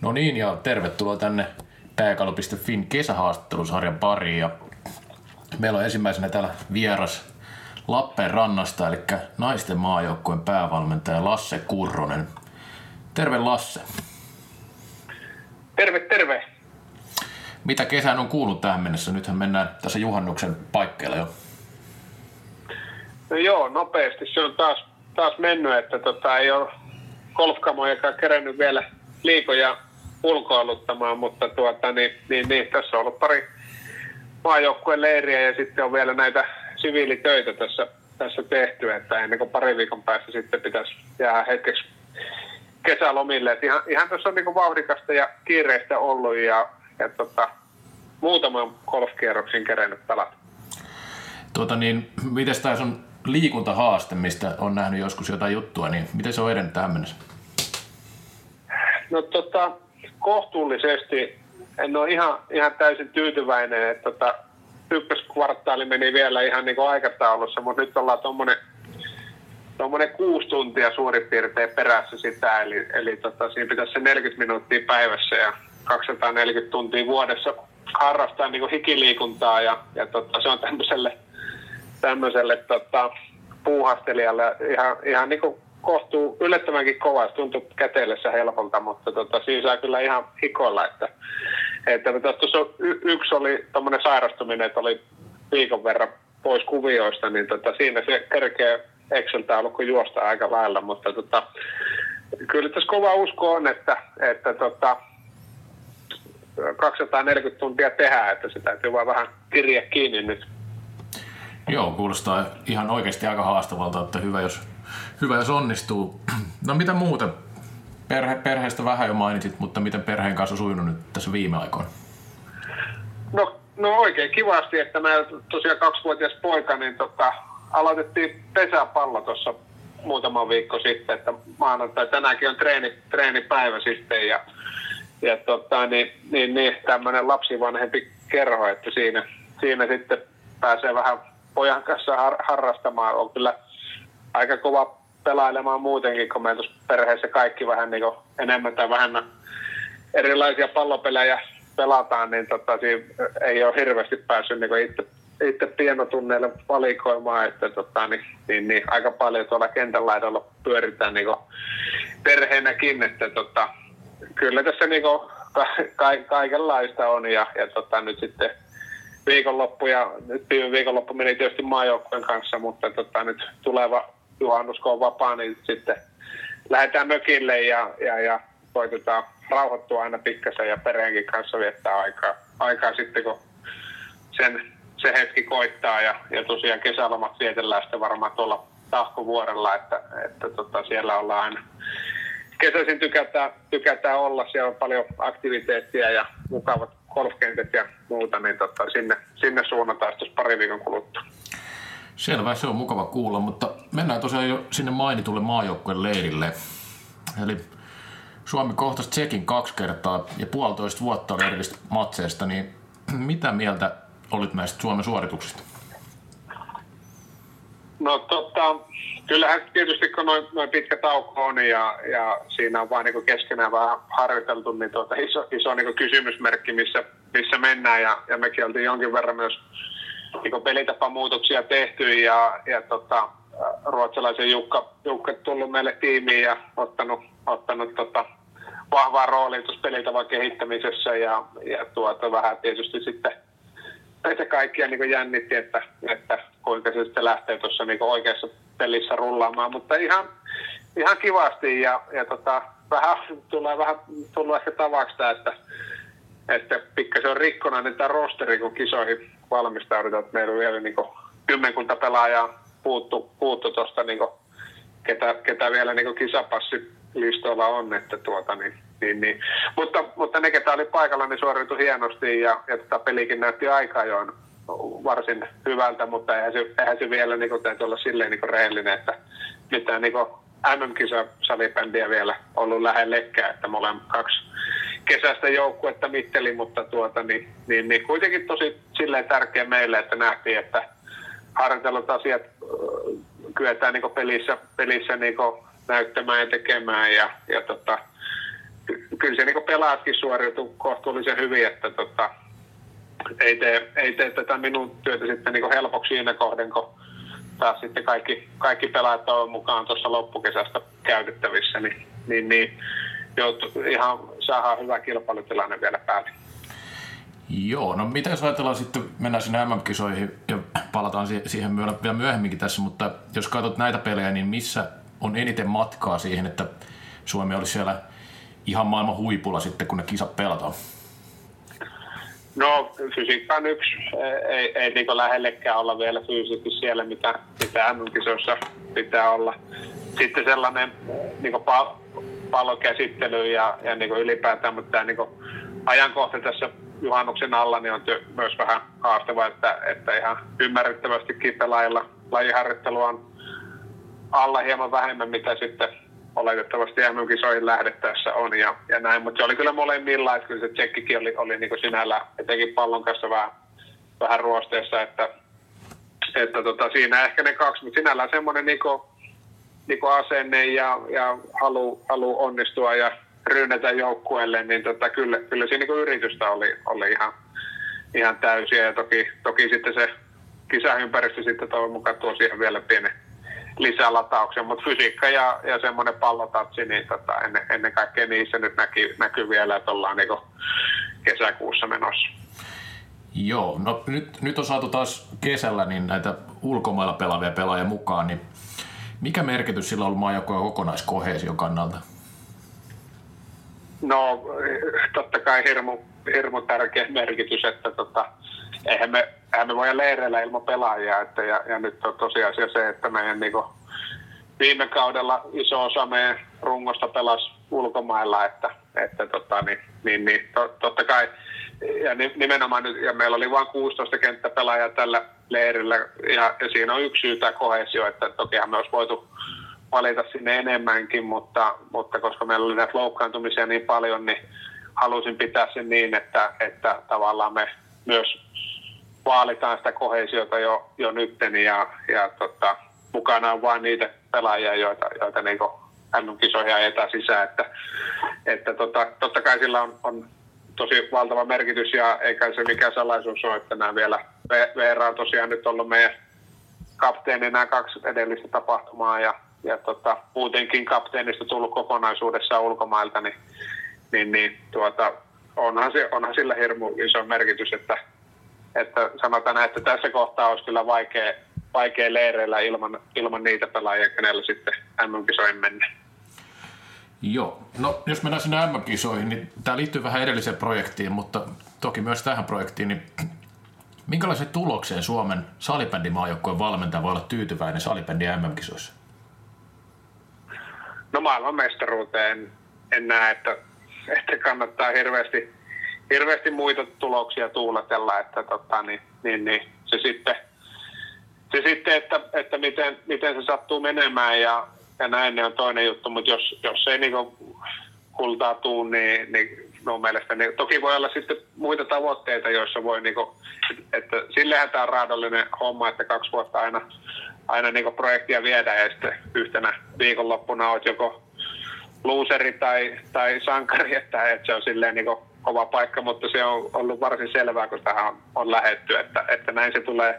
No niin, ja tervetuloa tänne pääkalo.fin kesähaastattelusarjan pariin. Ja meillä on ensimmäisenä täällä vieras Lappeenrannasta, eli naisten maajoukkueen päävalmentaja Lasse Kurronen. Terve Lasse. Terve, terve. Mitä kesän on kuullut tähän mennessä? Nythän mennään tässä juhannuksen paikkeilla jo. No joo, nopeasti. Se on taas, taas mennyt, että tota, ei ole golfkamojakaan kerennyt vielä liikoja ulkoiluttamaan, mutta tuota, niin, niin, niin, tässä on ollut pari maajoukkueen leiriä ja sitten on vielä näitä siviilitöitä tässä, tässä tehty, että ennen kuin pari viikon päästä sitten pitäisi jäädä hetkeksi kesälomille. Et ihan, ihan tässä on niin vauhdikasta ja kiireistä ollut ja, ja tota, muutaman golfkierroksin kerennyt pelata. Tuota niin, miten tämä on liikuntahaaste, mistä on nähnyt joskus jotain juttua, niin miten se on edennyt tähän mennessä? No tota, kohtuullisesti en ole ihan, ihan täysin tyytyväinen, että tota, ykköskvartaali meni vielä ihan niin kuin aikataulussa, mutta nyt ollaan tuommoinen tuommoinen kuusi tuntia suurin piirtein perässä sitä, eli, eli tota, siinä pitäisi se 40 minuuttia päivässä ja 240 tuntia vuodessa harrastaa niin hikiliikuntaa ja, ja tota, se on tämmöiselle, tämmöiselle tota, puuhastelijalle ihan, ihan niin kuin kohtuu yllättävänkin kovaa. Se tuntuu käteellessä helpolta, mutta tota, siinä saa kyllä ihan hikoilla. Että, että tuossa y- yksi oli tuommoinen sairastuminen, että oli viikon verran pois kuvioista, niin tota, siinä se kerkee Exceltä alku juosta aika lailla, mutta tota, kyllä tässä kova usko on, että, että tota, 240 tuntia tehdään, että se täytyy vaan vähän kirja kiinni nyt. Joo, kuulostaa ihan oikeasti aika haastavalta, että hyvä jos, hyvä jos onnistuu. No mitä muuta? Perhe, perheestä vähän jo mainitsit, mutta miten perheen kanssa on sujunut nyt tässä viime aikoina? No, no oikein kivasti, että mä tosiaan kaksivuotias poika, niin tota, aloitettiin pesäpallo tuossa muutama viikko sitten, että maanantai tänäänkin on treeni, treenipäivä sitten ja, ja tota, niin, niin, niin, tämmöinen lapsivanhempi kerho, että siinä, siinä sitten pääsee vähän pojan kanssa har, harrastamaan. On kyllä aika kova pelailemaan muutenkin, kun meillä perheessä kaikki vähän niin enemmän tai vähemmän erilaisia pallopelejä pelataan, niin tota, ei ole hirveästi päässyt niin itse itse pienotunneille valikoimaan, että tota, niin, niin, niin, aika paljon tuolla kentän laidalla pyöritään niin perheenäkin, että tota, kyllä tässä niin kuin, ka- kaikenlaista on ja, ja tota, nyt sitten viikonloppu ja nyt viime viikonloppu meni tietysti maajoukkojen kanssa, mutta tota, nyt tuleva juhannus, kun on vapaa, niin sitten lähdetään mökille ja, ja, ja koitetaan rauhoittua aina pikkasen ja perheenkin kanssa viettää aikaa, aikaa sitten, kun sen se hetki koittaa ja, ja tosiaan kesälomat vietellään sitten varmaan tuolla Tahkovuorella, että, että tota, siellä ollaan aina kesäisin tykätään, tykätään olla, siellä on paljon aktiviteettia ja mukavat golfkentät ja muuta, niin tota, sinne, sinne suunnataan sitten pari viikon kuluttua. Selvä, se on mukava kuulla, mutta mennään tosiaan jo sinne mainitulle maajoukkueen leirille. Eli Suomi kohtasi Tsekin kaksi kertaa ja puolitoista vuotta oli edellistä matseista, niin mitä mieltä olit näistä Suomen suorituksista? No tota, kyllähän tietysti kun noin, noin pitkä tauko on ja, ja siinä on vain niin keskenään vähän harjoiteltu, niin tuota, iso, iso niin kysymysmerkki, missä, missä mennään ja, ja mekin oltiin jonkin verran myös niin pelitapamuutoksia tehty ja, ja tota, ruotsalaisen Jukka, Jukka tullut meille tiimiin ja ottanut, ottanut tota, vahvaa roolia tuossa pelitavan kehittämisessä ja, ja tuota, vähän tietysti sitten meitä kaikkia niin jännitti, että, että kuinka se sitten lähtee tuossa niin oikeassa pelissä rullaamaan, mutta ihan, ihan kivasti ja, ja tota, vähän, tulee vähän tullut ehkä tavaksi tämä, että, että pikkasen on rikkonainen tämä rosteri, kun kisoihin valmistaudutaan, että meillä on vielä niin kymmenkunta pelaajaa puuttu, puuttu tuosta, niin ketä, ketä vielä niin kisapassilistoilla on, että tuota, niin, niin, niin. Mutta, mutta ne, ketä oli paikalla, niin suoriutui hienosti ja, ja tota pelikin näytti aika ajoin varsin hyvältä, mutta eihän se, eihän se vielä niin kuin, täytyy olla silleen niin kuin rehellinen, että mitään niin MM-kisa-salibändiä vielä ollut lähellekään, että me kaksi kesästä joukkuetta mitteli, mutta tuota, niin, niin, niin, kuitenkin tosi silleen tärkeä meille, että nähtiin, että harjoitellut asiat kyetään niin pelissä, pelissä niin näyttämään ja tekemään ja, ja tota, kyllä se niin pelaatkin suoriutu kohtuullisen hyvin, että tota, ei, tee, ei tee tätä minun työtä sitten niin helpoksi siinä kohden, kun taas sitten kaikki, kaikki pelaajat on mukaan tuossa loppukesästä käytettävissä, niin, niin, niin joutu, ihan saadaan hyvä kilpailutilanne vielä päälle. Joo, no mitä jos ajatellaan sitten, mennään sinne MM-kisoihin ja palataan siihen vielä myöhemminkin tässä, mutta jos katsot näitä pelejä, niin missä on eniten matkaa siihen, että Suomi olisi siellä ihan maailman huipulla sitten, kun ne kisat pelataan? No fysiikka on yksi. Ei, ei niin lähellekään olla vielä fyysisesti siellä, mitä, mitä MM-kisoissa pitää olla. Sitten sellainen niin pallokäsittely ja, ja niin ylipäätään, mutta tämä niin ajankohta tässä juhannuksen alla niin on työ, myös vähän haastava, että, että ihan ymmärrettävästikin pelaajilla lajiharjoittelu on alla hieman vähemmän, mitä sitten oletettavasti MM-kisoihin lähdettäessä on ja, ja näin, mutta se oli kyllä molemmilla, että kyllä se tsekkikin oli, oli niin sinällä etenkin pallon kanssa vähän, vähän ruosteessa, että, että tota, siinä ehkä ne kaksi, mutta sinällään semmoinen niin kuin, niin kuin asenne ja, ja halu, halu onnistua ja rynnätä joukkueelle, niin tota, kyllä, kyllä siinä niin yritystä oli, oli ihan, ihan täysiä ja toki, toki sitten se kisaympäristö sitten toivon mukaan tuo siihen vielä pienen lisälatauksen, mutta fysiikka ja, ja semmoinen pallotatsi, niin tota, ennen, ennen kaikkea niissä nyt näkyy, näkyy vielä, että ollaan niin kesäkuussa menossa. Joo, no nyt, nyt on saatu taas kesällä niin näitä ulkomailla pelaavia pelaajia mukaan, niin mikä merkitys sillä on ollut maajoukkojen kokonaiskohesion kannalta? No totta kai hirmu, hirmu tärkeä merkitys, että tota, eihän me, eihän me voida leireillä ilman pelaajia. Että, ja, ja, nyt on tosiasia se, että meidän niin kuin, viime kaudella iso osa meidän rungosta pelasi ulkomailla, että, että tota, niin, niin, niin to, totta kai ja nimenomaan ja meillä oli vain 16 kenttäpelaajaa tällä leirillä, ja, ja siinä on yksi syy tämä kohesio, että tokihan me olisi voitu valita sinne enemmänkin, mutta, mutta koska meillä oli näitä loukkaantumisia niin paljon, niin halusin pitää sen niin, että, että tavallaan me myös vaalitaan sitä kohesiota jo, jo nytten ja, ja tota, mukana on vain niitä pelaajia, joita, joita niin MM-kisoihin ajetaan sisään. Että, että tota, totta kai sillä on, on tosi valtava merkitys ja eikä se mikään salaisuus ole, että nämä vielä Veera on tosiaan nyt ollut meidän kapteeni nämä kaksi edellistä tapahtumaa ja, ja tota, muutenkin kapteenista tullut kokonaisuudessaan ulkomailta, niin, niin, niin tuota, onhan, se, onhan sillä hirmu iso merkitys, että, että sanotaan, että tässä kohtaa olisi kyllä vaikea, vaikea leireillä ilman, ilman niitä pelaajia, kenellä sitten MM-kisoihin mennä. Joo, no jos mennään sinne MM-kisoihin, niin tämä liittyy vähän edelliseen projektiin, mutta toki myös tähän projektiin, niin minkälaisen tulokseen Suomen salibändimaajoukkueen valmentaja voi olla tyytyväinen salibändin MM-kisoissa? No maailmanmestaruuteen en näe, että, että kannattaa hirveästi hirveästi muita tuloksia tuuletella, että tota, niin, niin, niin, se sitten, se sitten että, että miten, miten se sattuu menemään ja, ja näin niin on toinen juttu, mutta jos, jos ei niin kultaa tuu, niin, niin minun mielestä, niin toki voi olla sitten muita tavoitteita, joissa voi, niin kuin, että sillehän tämä on raadollinen homma, että kaksi vuotta aina, aina niin projektia viedään ja sitten yhtenä viikonloppuna olet joko luuseri tai, tai sankari, että, että se on silleen niin kova paikka, mutta se on ollut varsin selvää, kun tähän on, on lähetty, että, että näin se tulee,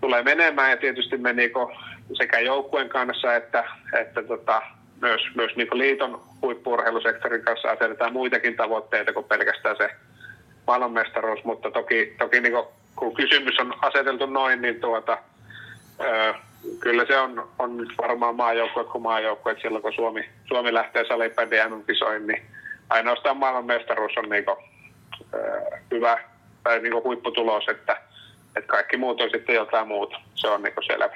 tulee menemään. Ja tietysti me niinku sekä joukkueen kanssa että, että tota, myös, myös niinku liiton huippurheilusektorin kanssa asetetaan muitakin tavoitteita kuin pelkästään se maailmanmestaruus, mutta toki, toki niinku, kun kysymys on aseteltu noin, niin tuota, ö, kyllä se on, on varmaan maajoukkue kuin maajoukkue, että silloin kun Suomi, Suomi lähtee salibändin MM-kisoihin, niin ainoastaan maailmanmestaruus on niinku, äh, hyvä tai niinku huipputulos, että, että kaikki muut on sitten jotain muuta. Se on niinku selvä.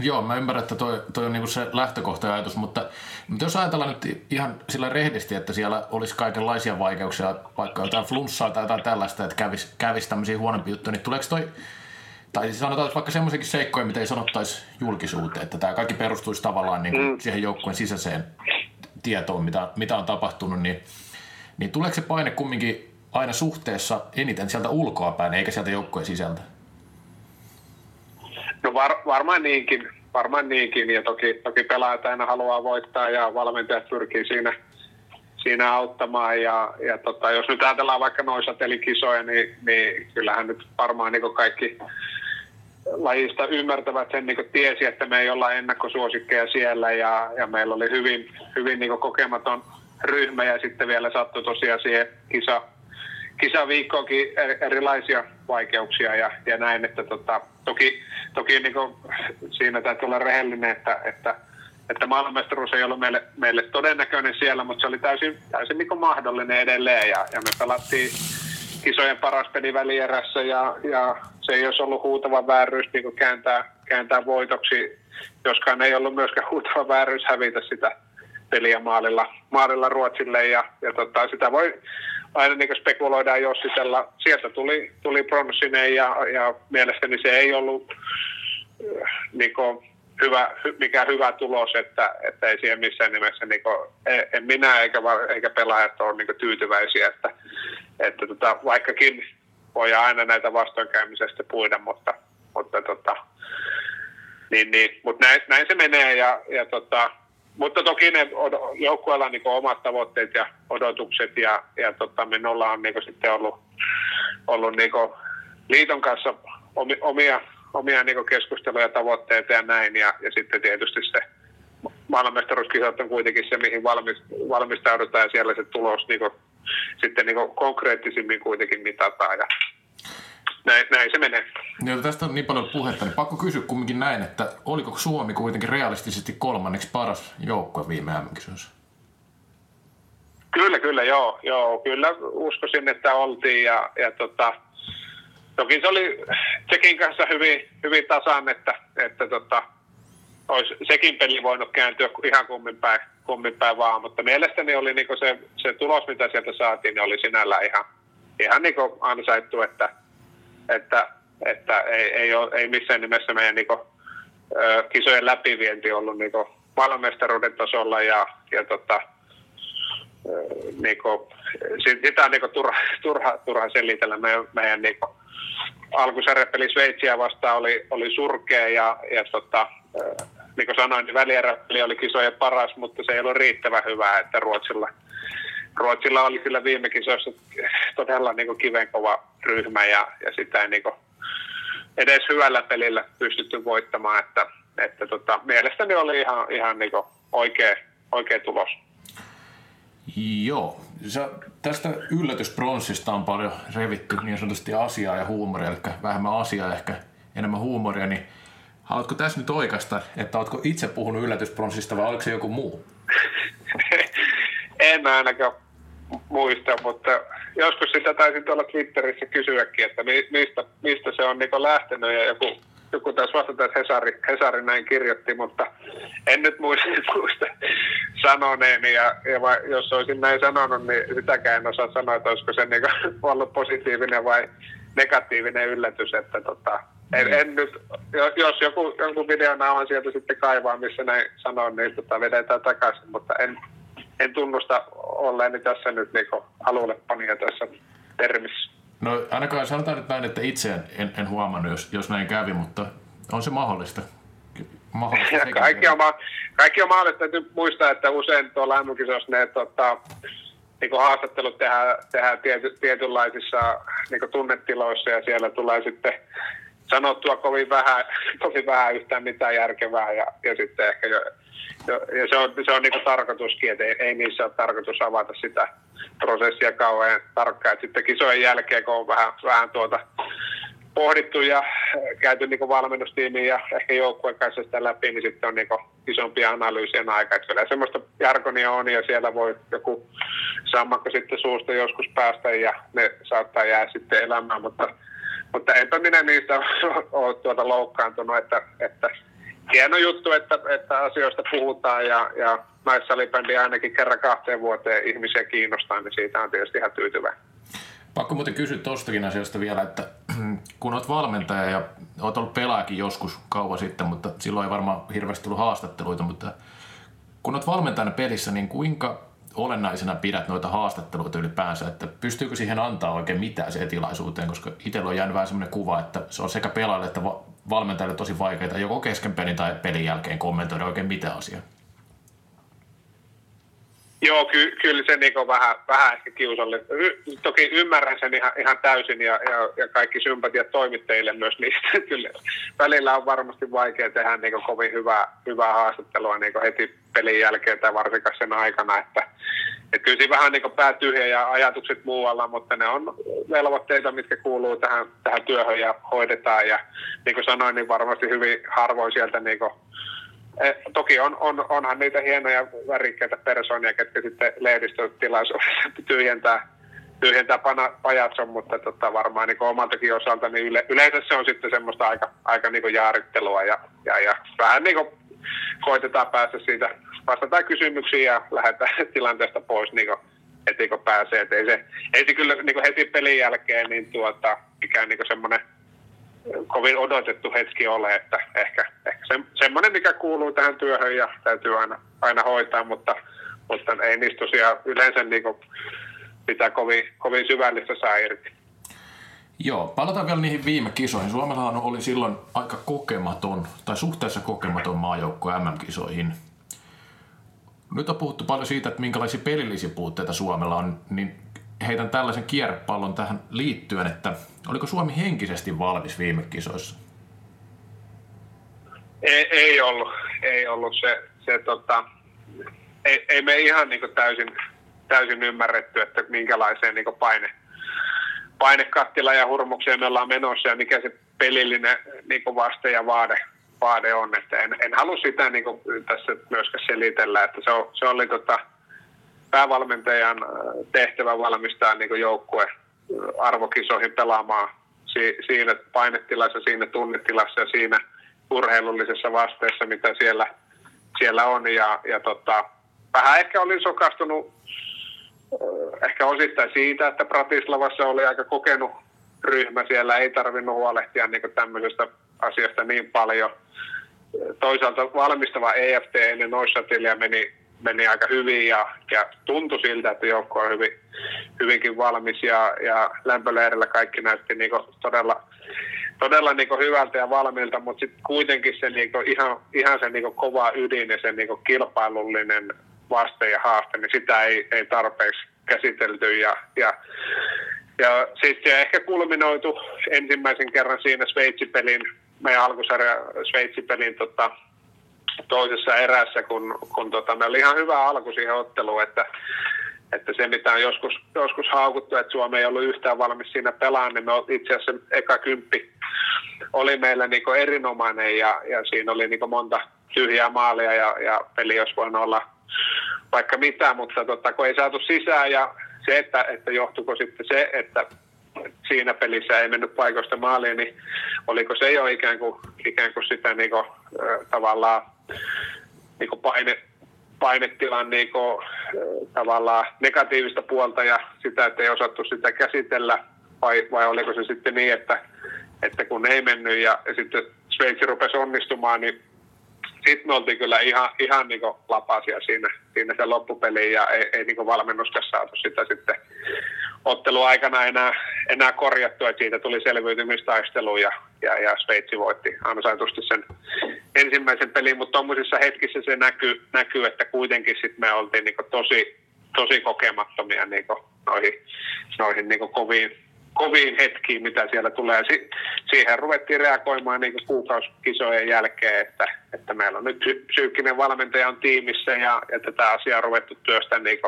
Joo, mä ymmärrän, että toi, toi on niinku se lähtökohta ajatus, mutta, mutta jos ajatellaan nyt ihan sillä rehdisti, että siellä olisi kaikenlaisia vaikeuksia, vaikka jotain flunssaa tai jotain tällaista, että kävisi, kävisi tämmöisiä huonompi juttuja, niin tuleeko toi, tai sanotaan vaikka semmoisiakin seikkoja, mitä ei sanottaisi julkisuuteen, että tämä kaikki perustuisi tavallaan niin mm. siihen joukkueen sisäiseen tietoon, mitä, mitä on tapahtunut, niin, niin tuleeko se paine kumminkin aina suhteessa eniten sieltä ulkoa päin, eikä sieltä joukkojen sisältä? No var, varmaan niinkin, varmaan niinkin, ja toki, toki pelaajat aina haluaa voittaa ja valmentajat pyrkii siinä, siinä auttamaan. Ja, ja tota, jos nyt ajatellaan vaikka noisatelikisoja, niin, niin kyllähän nyt varmaan niin kaikki lajista ymmärtävät sen niin tiesi, että me ei olla ennakkosuosikkeja siellä. Ja, ja meillä oli hyvin, hyvin niin kokematon ryhmä. Ja sitten vielä sattui tosiaan siihen kisa, kisaviikkoonkin erilaisia vaikeuksia ja, ja näin, että tota, toki, toki niin siinä täytyy olla rehellinen, että, että, että maailmanmestaruus ei ollut meille, meille todennäköinen siellä, mutta se oli täysin, täysin niin mahdollinen edelleen ja, ja me pelattiin kisojen paras peli välierässä ja, ja se ei olisi ollut huutava vääryys niin kääntää, kääntää voitoksi, joskaan ei ollut myöskään huutava vääryys hävitä sitä peliä maalilla, maalilla Ruotsille ja, ja tota, sitä voi aina niin spekuloida ja jossitella. Sieltä tuli, tuli pronssinen ja, ja mielestäni se ei ollut äh, niin kuin, hyvä, mikä hyvä tulos, että, että ei siihen missään nimessä, niin kuin, en minä eikä, eikä pelaajat ole niin tyytyväisiä, että, että tota, vaikkakin voi aina näitä vastoinkäymisestä puida, mutta, mutta, tota, niin, niin, mutta näin, näin, se menee ja, ja tota, mutta toki ne joukkueilla on niin omat tavoitteet ja odotukset ja, ja tota, minulla on niin sitten ollut, ollut niin liiton kanssa omia, omia niin keskusteluja, tavoitteita ja näin. Ja, ja sitten tietysti se maailmanmestaruuskisat on kuitenkin se, mihin valmistaudutaan ja siellä se tulos niin kuin, sitten niin konkreettisimmin kuitenkin mitataan ja näin, näin se menee. Niin, tästä on niin paljon puhetta, niin pakko kysyä kumminkin näin, että oliko Suomi kuitenkin realistisesti kolmanneksi paras joukkue viime mm Kyllä, kyllä, joo, joo. Kyllä uskoisin, että oltiin ja, ja tota, toki se oli Tsekin kanssa hyvin, hyvin tasan, että, että tota, olisi sekin peli voinut kääntyä ihan kummin päin, kummin päin vaan, mutta mielestäni oli niinku se, se tulos, mitä sieltä saatiin, niin oli sinällä ihan, ihan niinku ansaittu, että, että, että ei, ei, ole, ei missään nimessä meidän niinku, ö, kisojen läpivienti ollut niinku maailmanmestaruuden tasolla ja, ja tota, niinku, sitä on niinku turha, turha, turha selitellä. Meidän, meidän niinku, alkusarjapeli Sveitsiä vastaan oli, oli surkea ja, ja tota, niin kuin sanoin, niin välieräpeli oli kisojen paras, mutta se ei ollut riittävän hyvää, että Ruotsilla, Ruotsilla oli kyllä viime kisoissa todella niin kuin kivenkova ryhmä ja, ja sitä ei niin kuin edes hyvällä pelillä pystytty voittamaan, että, että tota, mielestäni oli ihan, ihan niin kuin oikea, oikea tulos. Joo. Sä, tästä yllätyspronssista on paljon revitty niin sanotusti asiaa ja huumoria, eli vähemmän asiaa ehkä enemmän huumoria, niin Haluatko tässä nyt oikeasta, että oletko itse puhunut yllätyspronssista vai oliko se joku muu? en ainakaan muista, mutta joskus sitä taisin tuolla Twitterissä kysyäkin, että mistä, mistä se on niin lähtenyt ja joku, joku taas vastata, että Hesari, Hesari näin kirjoitti, mutta en nyt muista, muista sanoneeni ja, ja vai, jos olisin näin sanonut, niin sitäkään en osaa sanoa, että olisiko se niin ollut positiivinen vai negatiivinen yllätys, että tota, en, niin. en nyt, jos joku, jonkun videonauhan sieltä sitten kaivaa, missä näin sanon, niin tota vedetään takaisin, mutta en, en tunnusta olleeni tässä nyt niinku alulle panija tässä termissä. No ainakaan sanotaan nyt näin, että itse en, en huomannut, jos, jos näin kävi, mutta on se mahdollista. mahdollista kaikki, on, kaikki on mahdollista. Täytyy muistaa, että usein tuolla mm ne tota, niin haastattelut tehdään, tehdään tiety, tietynlaisissa niin tunnetiloissa ja siellä tulee sitten sanottua kovin vähän, kovin vähän yhtään mitään järkevää ja, ja sitten ehkä jo, ja se on, se on niin tarkoituskin, että ei, ei niissä ole tarkoitus avata sitä prosessia kauhean tarkkaan. Et sitten kisojen jälkeen, kun on vähän, vähän tuota pohdittu ja käyty niin valmennustiimiin ja ehkä joukkueen kanssa sitä läpi, niin sitten on niin isompia analyysien aika. Että kyllä semmoista jargonia on ja siellä voi joku sammakko sitten suusta joskus päästä ja ne saattaa jää sitten elämään, mutta mutta enpä minä niistä ole tuota loukkaantunut, että, että hieno juttu, että, että asioista puhutaan ja, ja naissalibändi ainakin kerran kahteen vuoteen ihmisiä kiinnostaa, niin siitä on tietysti ihan tyytyvä. Pakko muuten kysyä tuostakin asiasta vielä, että kun olet valmentaja ja olet ollut pelaajakin joskus kauan sitten, mutta silloin ei varmaan hirveästi tullut haastatteluita, mutta kun olet valmentajana pelissä, niin kuinka olennaisena pidät noita haastatteluita ylipäänsä, että pystyykö siihen antaa oikein mitään se tilaisuuteen, koska itsellä on jäänyt vähän semmoinen kuva, että se on sekä pelaajalle että valmentajille tosi vaikeaa joko kesken pelin tai pelin jälkeen kommentoida oikein mitään asiaa. Joo, ky- kyllä se niin vähän, vähän ehkä kiusallinen. Y- toki ymmärrän sen ihan, ihan täysin ja, ja, ja kaikki sympatiat toimittajille myös niistä. kyllä välillä on varmasti vaikea tehdä niin kovin hyvää, hyvää haastattelua niin heti pelin jälkeen tai varsinkaan sen aikana. Että, että kyllä siinä vähän niin pää tyhjä ja ajatukset muualla, mutta ne on velvoitteita, mitkä kuuluu tähän, tähän työhön ja hoidetaan. Ja niin kuin sanoin, niin varmasti hyvin harvoin sieltä niin Eh, toki on, on, onhan niitä hienoja värikkäitä persoonia, ketkä sitten lehdistötilaisuudessa tyhjentää, tyhjentää pana, pajatson, mutta tota, varmaan niin omaltakin osalta niin yle, yleensä se on sitten semmoista aika, aika niin jaarittelua ja, ja, ja vähän niin kuin koitetaan päästä siitä, vastataan kysymyksiin ja lähdetään tilanteesta pois niin kuin heti kun pääsee. Et ei, se, ei se kyllä niin heti pelin jälkeen niin tuota, mikään niin semmoinen kovin odotettu hetki ole, että ehkä, ehkä se, semmoinen, mikä kuuluu tähän työhön ja täytyy aina, aina hoitaa, mutta, mutta ei niistä tosiaan yleensä niin kuin, mitä kovin, kovin syvällistä saa irti. Joo, palataan vielä niihin viime kisoihin. Suomellahan oli silloin aika kokematon, tai suhteessa kokematon maajoukko MM-kisoihin. Nyt on puhuttu paljon siitä, että minkälaisia pelillisiä puutteita Suomella on, niin heitän tällaisen kierrepallon tähän liittyen, että oliko Suomi henkisesti valmis viime kisoissa? Ei, ei ollut, ei ollut se, se tota, ei, ei, me ihan niin täysin, täysin ymmärretty, että minkälaiseen niin paine, painekattila ja hurmukseen me ollaan menossa ja mikä se pelillinen niin vaste ja vaade, vaade on. Että en, en halua sitä niin tässä myöskään selitellä, että se, on, se oli tota, päävalmentajan äh, tehtävä valmistaa niin joukkue äh, arvokisoihin pelaamaan si- siinä painetilassa, siinä tunnetilassa ja siinä urheilullisessa vasteessa, mitä siellä, siellä on. Ja, ja tota, vähän ehkä olin sokastunut äh, ehkä osittain siitä, että Pratislavassa oli aika kokenut ryhmä. Siellä ei tarvinnut huolehtia niin tämmöisestä asiasta niin paljon. Toisaalta valmistava EFT ennen Noissatilia meni meni aika hyvin ja, ja tuntui siltä, että joukko on hyvin, hyvinkin valmis ja, ja lämpöleirillä kaikki näytti niin todella, todella niin hyvältä ja valmiilta, mutta sitten kuitenkin se niin ihan, ihan se niin kova ydin ja se niin kilpailullinen vaste ja haaste, niin sitä ei, ei tarpeeksi käsitelty ja, ja ja sitten ehkä kulminoitu ensimmäisen kerran siinä Sveitsipelin, meidän alkusarja Sveitsipelin tota, toisessa erässä, kun, kun tota, meillä oli ihan hyvä alku siihen otteluun, että, että se mitä on joskus, joskus haukuttu, että Suomi ei ollut yhtään valmis siinä pelaamaan, niin me itse asiassa eka kymppi oli meillä niin erinomainen ja, ja siinä oli niin monta tyhjää maalia ja, ja peli olisi voinut olla vaikka mitä, mutta tota, kun ei saatu sisään ja se, että, että johtuiko sitten se, että siinä pelissä ei mennyt paikoista maaliin, niin oliko se jo ikään kuin, ikään kuin sitä niin kuin, tavallaan niin kuin paine, painetilan niin kuin, tavallaan negatiivista puolta ja sitä, että ei osattu sitä käsitellä, vai, vai oliko se sitten niin, että, että kun ei mennyt ja, ja sitten Sveitsi rupesi onnistumaan, niin sitten me oltiin kyllä ihan, ihan niin lapasia siinä, siinä se loppupeli ja ei, ei niin valmennuskaan saatu sitä sitten otteluaikana enää, enää korjattu, että siitä tuli selviytymistaistelu ja, ja, ja Sveitsi voitti ansaitusti sen ensimmäisen pelin, mutta tuommoisissa hetkissä se näkyy, näkyy että kuitenkin sit me oltiin niin tosi, tosi kokemattomia niin noihin, noihin niin koviin, koviin hetkiin, mitä siellä tulee. Si- siihen ruvettiin reagoimaan niin kuukausikisojen jälkeen, että, että meillä on nyt psyykkinen valmentaja on tiimissä ja, ja tätä asiaa on ruvettu työstä niin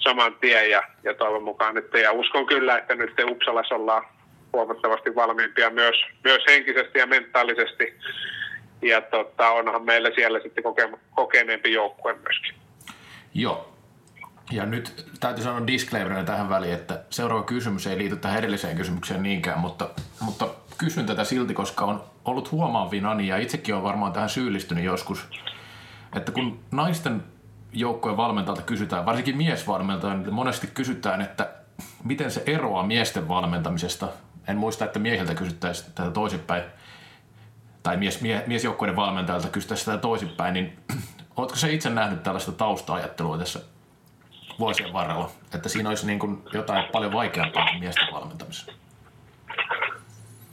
saman tien ja, ja toivon mukaan nyt. Ja uskon kyllä, että nyt Uppsalassa ollaan huomattavasti valmiimpia myös, myös henkisesti ja mentaalisesti. Ja tota, onhan meillä siellä sitten koke, kokeneempi joukkue myöskin. Joo, ja nyt täytyy sanoa disclaimerina tähän väliin, että seuraava kysymys ei liity tähän edelliseen kysymykseen niinkään, mutta, mutta kysyn tätä silti, koska on ollut huomaavinani ja itsekin on varmaan tähän syyllistynyt joskus, että kun naisten joukkojen valmentajalta kysytään, varsinkin miesvalmentajalta, niin monesti kysytään, että miten se eroaa miesten valmentamisesta. En muista, että miehiltä kysyttäisiin tätä toisinpäin, tai mies, mie, miesjoukkoiden valmentajalta kysyttäisiin tätä toisinpäin, niin oletko se itse nähnyt tällaista tausta-ajattelua tässä vuosien varrella, että siinä olisi niin kuin jotain paljon vaikeampaa kuin miesten valmentamisessa?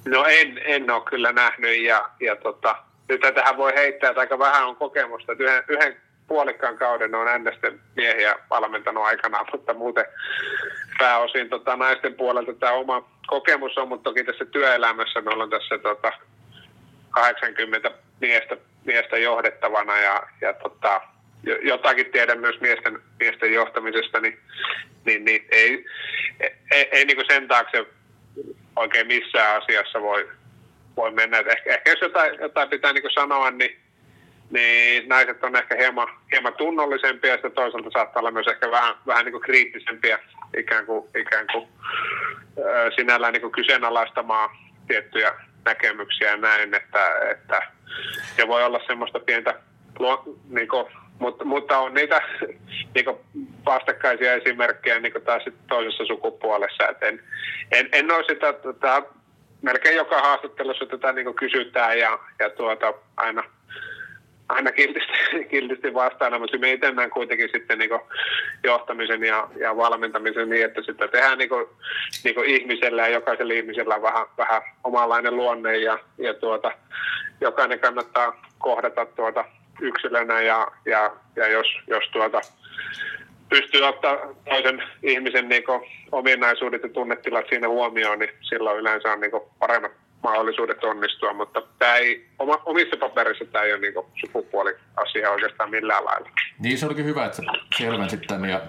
No en, en ole kyllä nähnyt ja, ja tota, nyt tähän voi heittää, että aika vähän on kokemusta. Että yhden, yhden puolikkaan kauden on Ännesten miehiä valmentanut aikanaan, mutta muuten pääosin tota, naisten puolelta tämä oma kokemus on, mutta toki tässä työelämässä meillä on tässä tota, 80 miestä, miestä johdettavana ja, ja tota, jotakin tiedän myös miesten, miesten johtamisesta, niin, niin, niin ei, ei, ei, niin kuin sen taakse oikein missään asiassa voi, voi mennä. Et ehkä, ehkä jos jotain, jotain pitää niin sanoa, niin, niin naiset on ehkä hieman, hieman tunnollisempia ja toisaalta saattaa olla myös ehkä vähän, vähän niin kuin kriittisempiä ikään kuin, ikään kuin sinällään niin kuin kyseenalaistamaan tiettyjä näkemyksiä ja näin, että, että ja voi olla semmoista pientä niin kuin, mutta, mutta on niitä niin vastakkaisia esimerkkejä niin taas toisessa sukupuolessa. Et en, en, en ole sitä, tota, melkein joka haastattelussa tätä niin kysytään ja, ja tuota, aina, aina kiltisti, kiltisti vastaana, mutta me itse kuitenkin sitten niin johtamisen ja, ja valmentamisen niin, että sitä tehdään niin kuin, niin kuin ihmisellä ja jokaisella ihmisellä on vähän, vähän omanlainen luonne ja, ja tuota, jokainen kannattaa kohdata tuota yksilönä ja, ja, ja jos, jos tuota, pystyy ottaa toisen ihmisen niin ominaisuudet ja tunnetilat siinä huomioon, niin silloin yleensä on niin paremmat mahdollisuudet onnistua, mutta tämä ei, oma, omissa paperissa tämä ei ole niin sukupuoliasia oikeastaan millään lailla. Niin se olikin hyvä, että selvensit tämän ja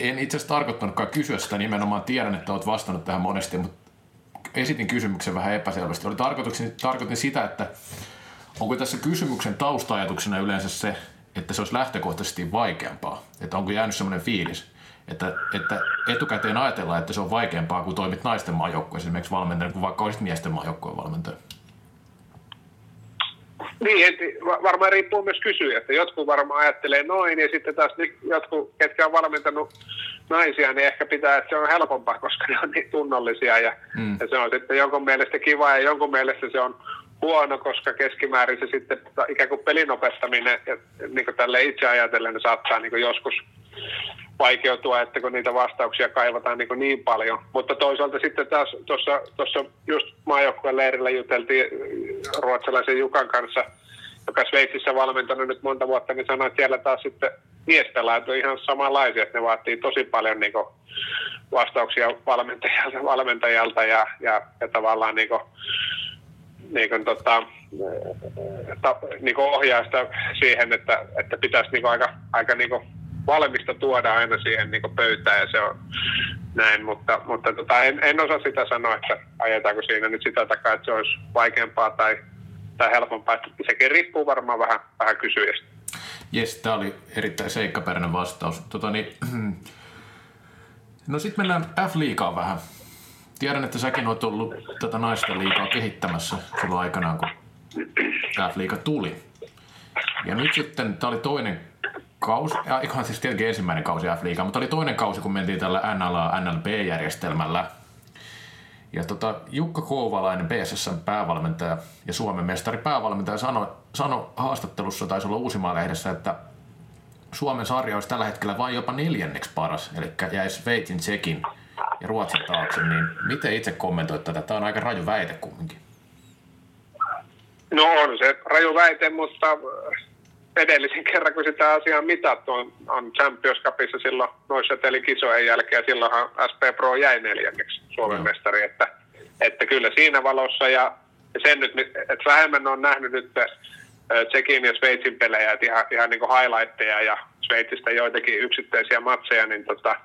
en itse asiassa tarkoittanutkaan kysyä sitä nimenomaan, tiedän, että olet vastannut tähän monesti, mutta esitin kysymyksen vähän epäselvästi. Oli tarkoitin sitä, että Onko tässä kysymyksen taustaajatuksena yleensä se, että se olisi lähtökohtaisesti vaikeampaa? Että onko jäänyt sellainen fiilis, että, että etukäteen ajatellaan, että se on vaikeampaa, kun toimit naisten maajoukkueessa esimerkiksi valmentajana, kuin vaikka olisit miesten maajoukkueen valmentaja? Niin, et, varmaan riippuu myös kysyä, että jotkut varmaan ajattelee noin ja sitten taas jotkut, ketkä on valmentanut naisia, niin ehkä pitää, että se on helpompaa, koska ne on niin tunnollisia ja, mm. ja se on sitten jonkun mielestä kiva ja jonkun mielestä se on huono, koska keskimäärin se sitten ikään kuin pelin opettaminen, ja niin kuin tälle itse ajatellen, niin saattaa niin kuin joskus vaikeutua, että kun niitä vastauksia kaivataan niin, niin paljon. Mutta toisaalta sitten taas tuossa just maajoukkueen leirillä juteltiin ruotsalaisen Jukan kanssa, joka Sveitsissä valmentanut nyt monta vuotta, niin sanoi, että siellä taas sitten miespelaajat on ihan samanlaisia, että ne vaatii tosi paljon niin vastauksia valmentajalta, valmentajalta ja, ja, ja tavallaan niin kuin, niin kuin, tota, ta, niin kuin ohjaa sitä siihen, että, että pitäisi niin kuin aika, aika niin kuin valmista tuoda aina siihen niin kuin pöytään ja se on näin, mutta, mutta tota, en, en osaa sitä sanoa, että ajetaanko siinä nyt sitä takaa, että se olisi vaikeampaa tai, tai helpompaa. Sekin riippuu varmaan vähän, vähän kysyjästä. Jes, tämä oli erittäin seikkaperäinen vastaus. Tota, niin, no sitten mennään F-liigaan vähän. Tiedän, että säkin olet ollut tätä naisten liikaa kehittämässä silloin aikanaan, kun F-liiga tuli. Ja nyt sitten, tämä oli toinen kausi, eiköhän siis tietenkin ensimmäinen kausi F-liigaa, mutta oli toinen kausi, kun mentiin tällä NLA-NLB-järjestelmällä. Ja tota, Jukka Kouvalainen, BSSn päävalmentaja ja Suomen mestari päävalmentaja sanoi sano haastattelussa, taisi olla Uusimaa-lehdessä, että Suomen sarja olisi tällä hetkellä vain jopa neljänneksi paras, eli jäisi Sveitsin, Tsekin ja Ruotsin taakse, niin miten itse kommentoit tätä? Tämä on aika raju väite kumminkin. No on se raju väite, mutta edellisen kerran, kun sitä asiaa mitattu, on, on Champions Cupissa silloin noissa kisojen jälkeen, silloinhan SP Pro jäi neljänneksi Suomen no. mestari, että, että kyllä siinä valossa, ja sen nyt, että vähemmän on nähnyt nyt Tsekin ja Sveitsin pelejä, että ihan, ihan niin kuin highlightteja ja Sveitsistä joitakin yksittäisiä matseja, niin tota,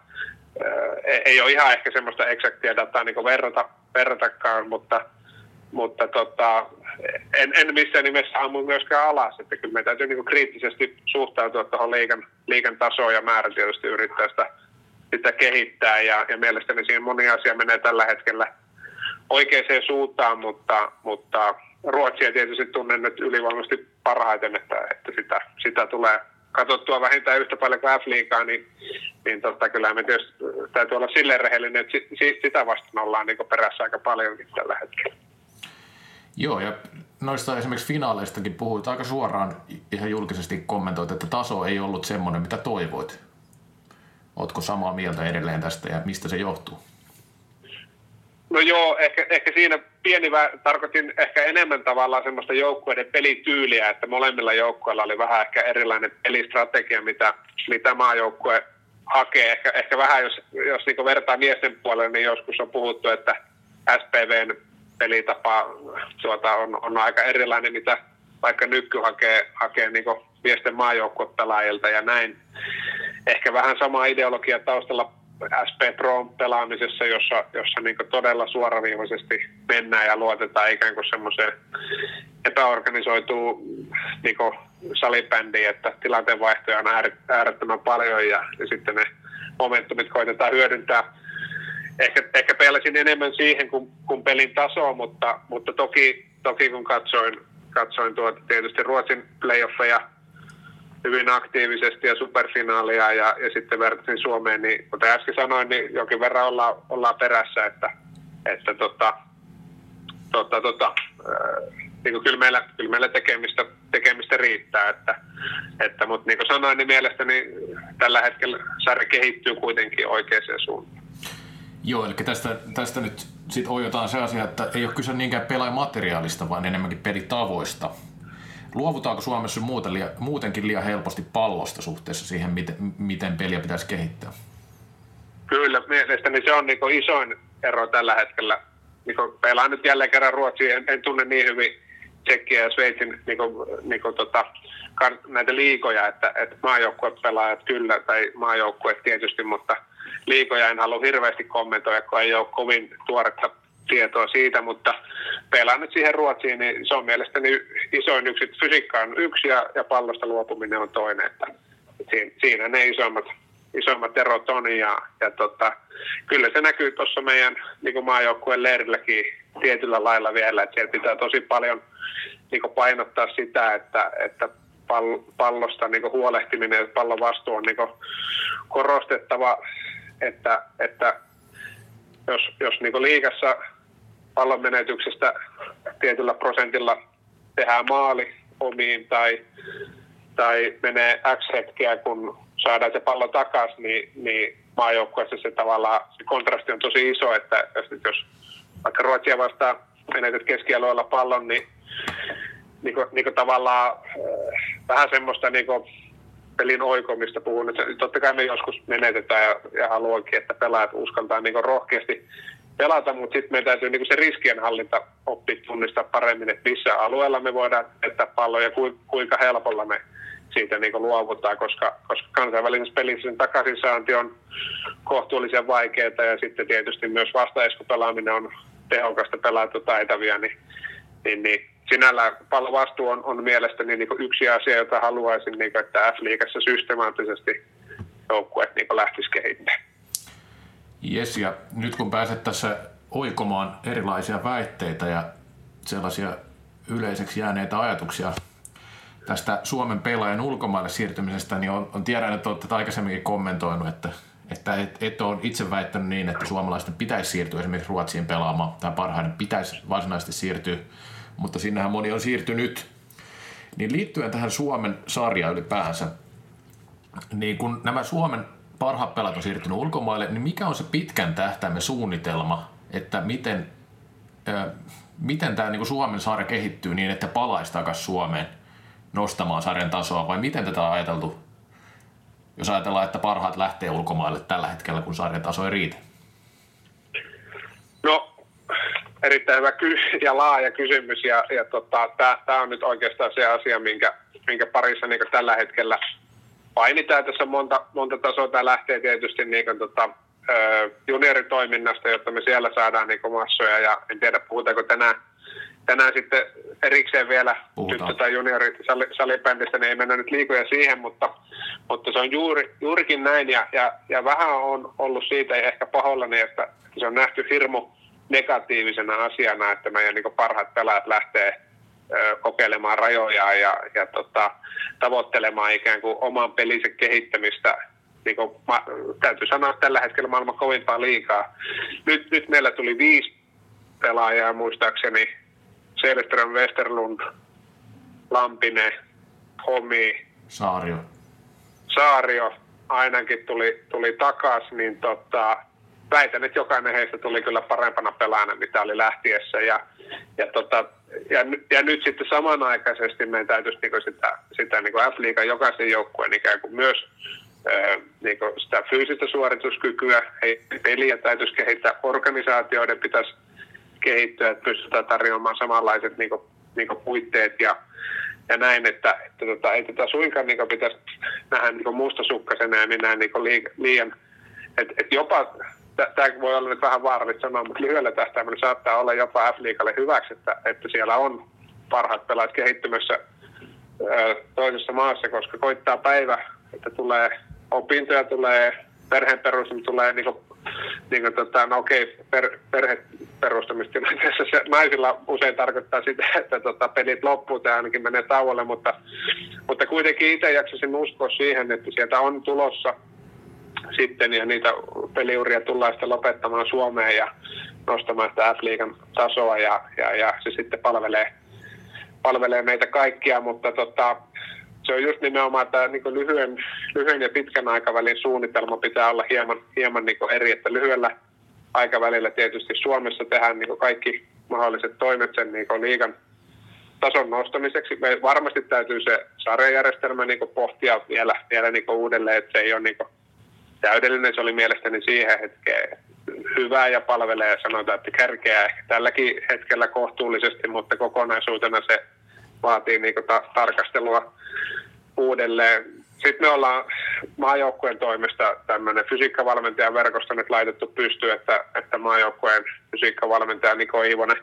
ei ole ihan ehkä semmoista eksaktia dataa niin verrata, verratakaan, mutta, mutta tota, en, en missään nimessä ammu myöskään alas, että kyllä meidän täytyy niin kriittisesti suhtautua tuohon liikan, liikan tasoon ja määrätietoisesti yrittää sitä, sitä kehittää. Ja, ja mielestäni siinä moni asia menee tällä hetkellä oikeaan suuntaan, mutta, mutta Ruotsia tietysti tunnen nyt ylivoimaisesti parhaiten, että, että sitä, sitä tulee katsottua vähintään yhtä paljon kuin F-liigaa, niin, niin totta kyllä me tietysti täytyy olla silleen rehellinen, että sitä vastaan ollaan niin perässä aika paljonkin tällä hetkellä. Joo, ja noista esimerkiksi finaaleistakin puhuit aika suoraan ihan julkisesti kommentoit, että taso ei ollut semmoinen, mitä toivoit. Oletko samaa mieltä edelleen tästä ja mistä se johtuu? No joo, ehkä, ehkä siinä pieni, vä- tarkoitin ehkä enemmän tavallaan semmoista joukkueiden pelityyliä, että molemmilla joukkueilla oli vähän ehkä erilainen pelistrategia, mitä, mitä maajoukkue hakee. Ehkä, ehkä vähän, jos, jos niin vertaa miesten puolelle, niin joskus on puhuttu, että SPVn pelitapa tuota, on, on aika erilainen, mitä vaikka nyky hakee, hakee niin miesten maajoukkuepelaajilta ja näin. Ehkä vähän sama ideologia taustalla SP Pro pelaamisessa, jossa, jossa niin todella suoraviivaisesti mennään ja luotetaan ikään kuin semmoiseen epäorganisoituun niin salibändiin, että tilanteen vaihtoja on äärettömän paljon ja, ja sitten ne momentumit koitetaan hyödyntää. Ehkä, ehkä pelasin enemmän siihen kuin, kuin pelin tasoa, mutta, mutta toki, toki kun katsoin, katsoin tuota, tietysti Ruotsin playoffeja hyvin aktiivisesti ja superfinaalia ja, ja sitten vertasin Suomeen, niin kuten äsken sanoin, niin jonkin verran ollaan, ollaan perässä, että, että tota, tota, tota, äh, niin kuin kyllä, meillä, kyllä meillä tekemistä, tekemistä riittää, että, että, mutta niin kuin sanoin, niin mielestäni tällä hetkellä sarja kehittyy kuitenkin oikeaan suuntaan. Joo, eli tästä, tästä nyt sitten ojotaan se asia, että ei ole kyse niinkään pelaajamateriaalista, vaan enemmänkin pelitavoista. Luovutaanko Suomessa muuten, muutenkin liian helposti pallosta suhteessa siihen, miten, miten peliä pitäisi kehittää? Kyllä, mielestäni se on niin isoin ero tällä hetkellä. Niin pelaan nyt jälleen kerran Ruotsia, en, en tunne niin hyvin Tsekkiä ja Sveitsin niin kuin, niin kuin, tota, näitä liikoja, että, että pelaajat kyllä, tai maajoukkueet tietysti, mutta liikoja en halua hirveästi kommentoida, kun ei ole kovin tuoretta tietoa siitä, mutta pelaan nyt siihen Ruotsiin, niin se on mielestäni isoin yksi. Fysiikka on yksi ja, ja pallosta luopuminen on toinen. Että, siinä, siinä ne isommat, isommat erot on ja, ja tota, kyllä se näkyy tuossa meidän niin maajoukkueen leirilläkin tietyllä lailla vielä, että siellä pitää tosi paljon niin painottaa sitä, että, että pallosta niin huolehtiminen ja pallon vastuu on niin korostettava, että, että jos, jos niin liikassa pallon menetyksestä tietyllä prosentilla tehdään maali omiin tai, tai menee X hetkeä, kun saadaan se pallo takaisin, niin, niin maajoukkueessa se tavallaan se kontrasti on tosi iso, että jos, jos vaikka Ruotsia vastaan menetät keskialueella pallon, niin, niin, kuin, niin kuin tavallaan äh, vähän semmoista niin kuin pelin oikomista puhun, että totta kai me joskus menetetään ja, ja haluankin, että pelaajat uskaltaa niin rohkeasti pelata, mutta sitten meidän täytyy niin se riskienhallinta oppia tunnistaa paremmin, että missä alueella me voidaan jättää palloja ja kuinka helpolla me siitä niin luovutaan, koska, koska kansainvälisessä pelissä sen takaisinsaanti on kohtuullisen vaikeaa ja sitten tietysti myös vastaeskupelaaminen on tehokasta pelaattu taitavia, niin, niin, niin sinällään vastuu on, on mielestäni niin yksi asia, jota haluaisin, niin kuin, että F-liigassa systemaattisesti joukkueet niin lähtisi kehittämään. Jes, ja nyt kun pääset tässä oikomaan erilaisia väitteitä ja sellaisia yleiseksi jääneitä ajatuksia tästä Suomen pelaajan ulkomaille siirtymisestä, niin on, on tiedän, että olette aikaisemminkin kommentoinut, että, että et, et ole itse väittänyt niin, että suomalaisten pitäisi siirtyä esimerkiksi Ruotsiin pelaamaan, tai parhaiden pitäisi varsinaisesti siirtyä, mutta sinnehän moni on siirtynyt. Niin liittyen tähän Suomen sarjaan ylipäänsä, niin kun nämä Suomen parhaat pelat on siirtynyt ulkomaille, niin mikä on se pitkän tähtäimen suunnitelma, että miten, miten tämä niin Suomen sarja kehittyy niin, että palaisi takaisin Suomeen nostamaan sarjan tasoa, vai miten tätä on ajateltu, jos ajatellaan, että parhaat lähtee ulkomaille tällä hetkellä, kun sarjan taso ei riitä? No, erittäin hyvä ky- ja laaja kysymys, ja, ja tota, tämä on nyt oikeastaan se asia, minkä, minkä parissa niin tällä hetkellä – painitaan tässä monta, monta tasoa. Tämä lähtee tietysti niin kuin, tota, junioritoiminnasta, jotta me siellä saadaan niin massoja. Ja en tiedä, puhutaanko tänään, tänään sitten erikseen vielä tyttö- tai juniorisalibändistä, niin ei mennä nyt liikoja siihen, mutta, mutta se on juuri, juurikin näin. Ja, ja, ja vähän on ollut siitä ehkä pahoillani, että se on nähty hirmu negatiivisena asiana, että meidän niin parhaat pelaajat lähtee – kokeilemaan rajoja ja, ja tota, tavoittelemaan ikään kuin oman pelinsä kehittämistä. Niin kuin, mä, täytyy sanoa, että tällä hetkellä maailman kovimpaa liikaa. Nyt, nyt meillä tuli viisi pelaajaa muistaakseni. Selström, Westerlund, Lampinen, Homi. Saario. Saario ainakin tuli, tuli takas, niin tota, väitän, että jokainen heistä tuli kyllä parempana pelaajana, mitä oli lähtiessä. Ja, ja, tota, ja, ja nyt sitten samanaikaisesti meidän täytyisi niin sitä, sitä niin F-liigan jokaisen joukkueen ikään kuin myös niin kuin sitä fyysistä suorituskykyä, peliä täytyisi kehittää, organisaatioiden pitäisi kehittyä, että pystytään tarjoamaan samanlaiset niin kuin, niin kuin puitteet ja, ja näin, että, että tota, ei tätä suinkaan niin pitäisi nähdä niin mustasukkaisena ja minä niin liian, että, että jopa tämä voi olla nyt vähän vaarallista sanoa, mutta lyhyellä tähtäimellä saattaa olla jopa F-liikalle hyväksi, että, että siellä on parhaat pelaajat kehittymässä toisessa maassa, koska koittaa päivä, että tulee opintoja, tulee perheen perustamista, tulee niin kuin, niin kuin, tota, no okei, per, perheperustamistilanteessa se naisilla usein tarkoittaa sitä, että tota, pelit loppuu tai ainakin menee tauolle, mutta, mutta kuitenkin itse jaksasin uskoa siihen, että sieltä on tulossa sitten ja niitä peliuria tullaan sitten lopettamaan Suomeen ja nostamaan sitä F-liigan tasoa ja, ja, ja se sitten palvelee, palvelee meitä kaikkia, mutta tota, se on just nimenomaan että niin lyhyen, lyhyen ja pitkän aikavälin suunnitelma pitää olla hieman, hieman niin eri, että lyhyellä aikavälillä tietysti Suomessa tehdään niin kaikki mahdolliset toimet sen niin liigan tason nostamiseksi. Me varmasti täytyy se sarjajärjestelmä niin pohtia vielä, vielä niin uudelleen, että se ei ole niin täydellinen. Se oli mielestäni siihen hetkeen hyvä ja palvelee, sanotaan, että kärkeä ehkä tälläkin hetkellä kohtuullisesti, mutta kokonaisuutena se vaatii niin ta- tarkastelua uudelleen. Sitten me ollaan maajoukkueen toimesta tämmöinen fysiikkavalmentajan verkosto nyt laitettu pystyyn, että, että maajoukkueen fysiikkavalmentaja Niko Iivonen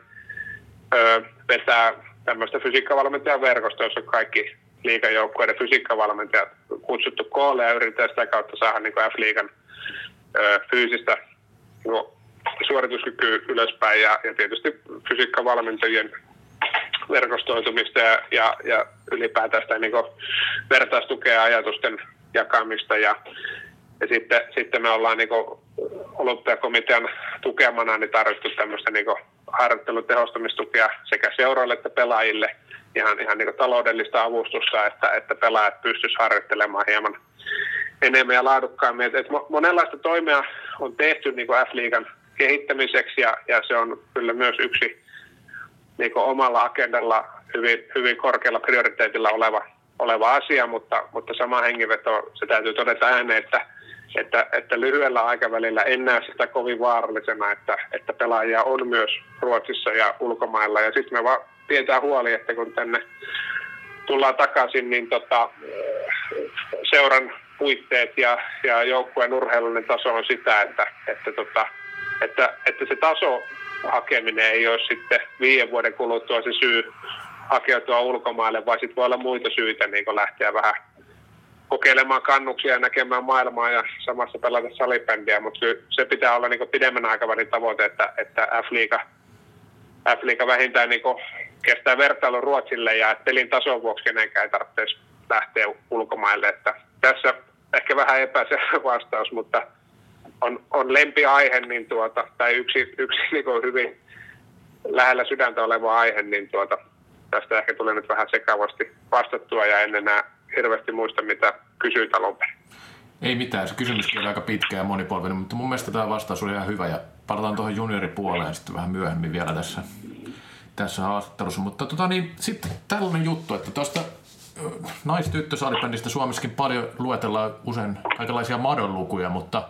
öö, vetää tämmöistä fysiikkavalmentajan verkostoa, jossa kaikki liikajoukkueiden fysiikkavalmentajat kutsuttu koolle ja yritetään sitä kautta saada niin F-liigan fyysistä no, suorituskykyä ylöspäin ja, ja tietysti fysiikkavalmentajien verkostoitumista ja, ja, ja ylipäätään sitä niin vertaistukea ajatusten jakamista ja, ja sitten, sitten me ollaan niin olympiakomitean tukemana niin tarvittu tämmöistä niin harjoittelun tehostamistukea sekä seuroille että pelaajille ihan, ihan niin taloudellista avustusta, että, että pelaajat pystyisivät harjoittelemaan hieman enemmän ja laadukkaammin. Et, et monenlaista toimia on tehty niin F-liigan kehittämiseksi ja, ja se on kyllä myös yksi niin omalla agendalla hyvin, hyvin korkealla prioriteetilla oleva, oleva asia, mutta, mutta sama hengiveto se täytyy todeta ääneen, että, että, että lyhyellä aikavälillä en näe sitä kovin vaarallisena, että, että pelaajia on myös Ruotsissa ja ulkomailla. Ja sitten me vaan pidetään huoli, että kun tänne tullaan takaisin, niin tota, seuran puitteet ja, ja joukkueen urheilullinen taso on sitä, että, että, tota, että, että se taso hakeminen ei ole sitten viiden vuoden kuluttua se syy hakeutua ulkomaille, vai sitten voi olla muita syitä niin lähteä vähän kokeilemaan kannuksia ja näkemään maailmaa ja samassa pelata salibändiä, mutta se pitää olla niin pidemmän aikavälin tavoite, että, että F-liiga, F-liiga vähintään niin kestää vertailun Ruotsille ja pelin tason vuoksi kenenkään ei tarvitse lähteä ulkomaille. Että tässä ehkä vähän epäselvä vastaus, mutta on, on lempiaihe, niin tuota, tai yksi, yksi niin hyvin lähellä sydäntä oleva aihe, niin tuota, tästä ehkä tulee nyt vähän sekavasti vastattua ja en enää hirveästi muista, mitä kysyit alun Ei mitään, se kysymys oli aika pitkä ja monipolvinen, mutta mun mielestä tämä vastaus oli ihan hyvä ja palataan tuohon junioripuoleen sitten vähän myöhemmin vielä tässä, tässä haastattelussa. Mutta tota niin, sitten tällainen juttu, että tuosta naistyttösalibändistä Suomessakin paljon luetellaan usein kaikenlaisia madonlukuja, mutta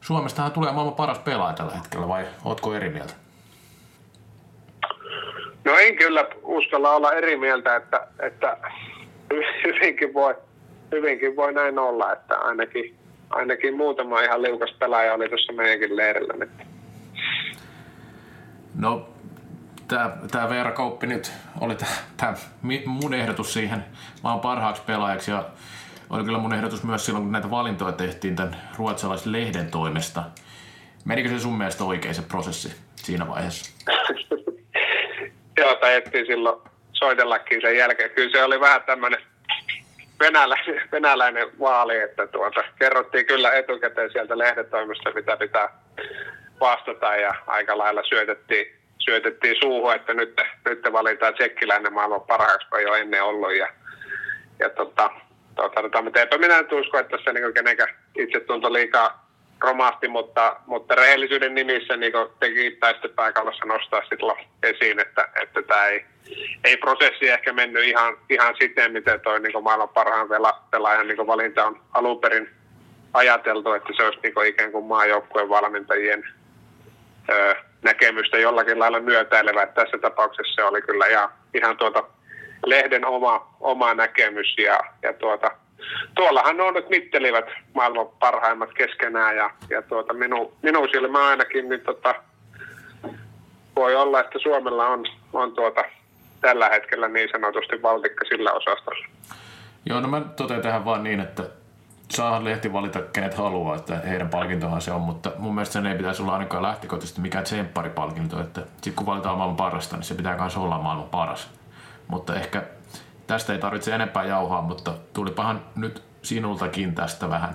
Suomestahan tulee maailman paras pelaaja tällä hetkellä, vai ootko eri mieltä? No en kyllä uskalla olla eri mieltä, että, että hyvinkin, voi, hyvinkin voi näin olla, että ainakin, ainakin muutama ihan liukas pelaaja oli tuossa meidänkin leirillä nyt. No, tämä, Veera Kauppi nyt oli tämä mun ehdotus siihen maan parhaaksi pelaajaksi ja oli kyllä mun ehdotus myös silloin, kun näitä valintoja tehtiin tämän ruotsalaisen lehden toimesta. Menikö se sun mielestä oikein se prosessi siinä vaiheessa? Joo, tajettiin silloin soitellakin sen jälkeen. Kyllä se oli vähän tämmöinen venäläinen, venäläinen vaali, että tuota, kerrottiin kyllä etukäteen sieltä lehdetoimista, mitä pitää vastata ja aika lailla syötettiin, syötettiin suuhun, että nyt, nyt valitaan tsekkiläinen maailman parhaaksi, ole ennen ollut. Ja, ja tota, tota, mutta eipä minä nyt usko, että tässä niin kenenkään itse tuntuu liikaa, romahti, mutta, mutta rehellisyyden nimissä niin teki tästä pääkallossa nostaa sitten esiin, että, että tämä ei, ei prosessi ehkä mennyt ihan, ihan siten, miten toi niin maailman parhaan pelaajan niin valinta on alun perin ajateltu, että se olisi niin ikään kuin maajoukkueen valmentajien ö, näkemystä jollakin lailla myötäilevä. Tässä tapauksessa se oli kyllä ihan, ihan tuota lehden oma, oma näkemys ja, ja tuota, tuollahan on nyt mittelivät maailman parhaimmat keskenään ja, ja tuota, minu, minun silmä ainakin niin tota, voi olla, että Suomella on, on tuota, tällä hetkellä niin sanotusti valtikka sillä osastolla. Joo, no mä totean tähän vaan niin, että saa lehti valita kenet haluaa, että heidän palkintohan se on, mutta mun mielestä sen ei pitäisi olla ainakaan lähtökohtaisesti mikään tsempparipalkinto, että sit kun valitaan maailman parasta, niin se pitää myös olla maailman paras. Mutta ehkä tästä ei tarvitse enempää jauhaa, mutta tulipahan nyt sinultakin tästä vähän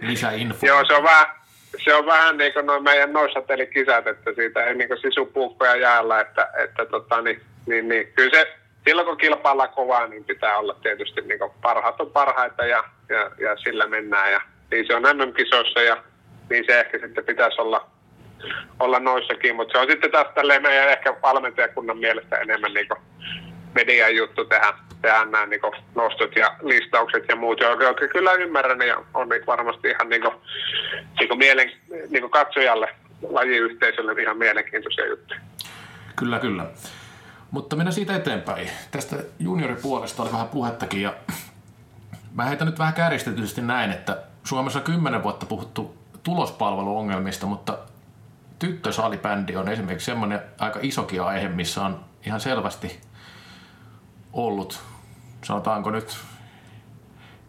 lisäinfoa. Joo, se on vähän, se on vähän niin kuin noin meidän noissatelikisat, että siitä ei niin sisupuukkoja jäällä, että, että tota, niin, niin, niin, kyllä se silloin kun kilpaillaan kovaa, niin pitää olla tietysti niin parhaat on parhaita ja, ja, ja, sillä mennään. Ja, niin se on MM-kisoissa ja niin se ehkä sitten pitäisi olla, olla noissakin, mutta se on sitten taas tälleen meidän ehkä valmentajakunnan mielestä enemmän niin median juttu tehdä, tehdä nämä niin nostot ja listaukset ja muut, jotka kyllä ymmärrän ja on niin varmasti ihan niin kuin, niin kuin mielen, niin kuin katsojalle, lajiyhteisölle ihan mielenkiintoisia juttuja. Kyllä, kyllä. Mutta mennään siitä eteenpäin. Tästä junioripuolesta oli vähän puhettakin ja mä heitän nyt vähän kärjistetysti näin, että Suomessa kymmenen vuotta puhuttu tulospalveluongelmista, mutta tyttösalibändi on esimerkiksi semmoinen aika isokin aihe, missä on ihan selvästi ollut, sanotaanko nyt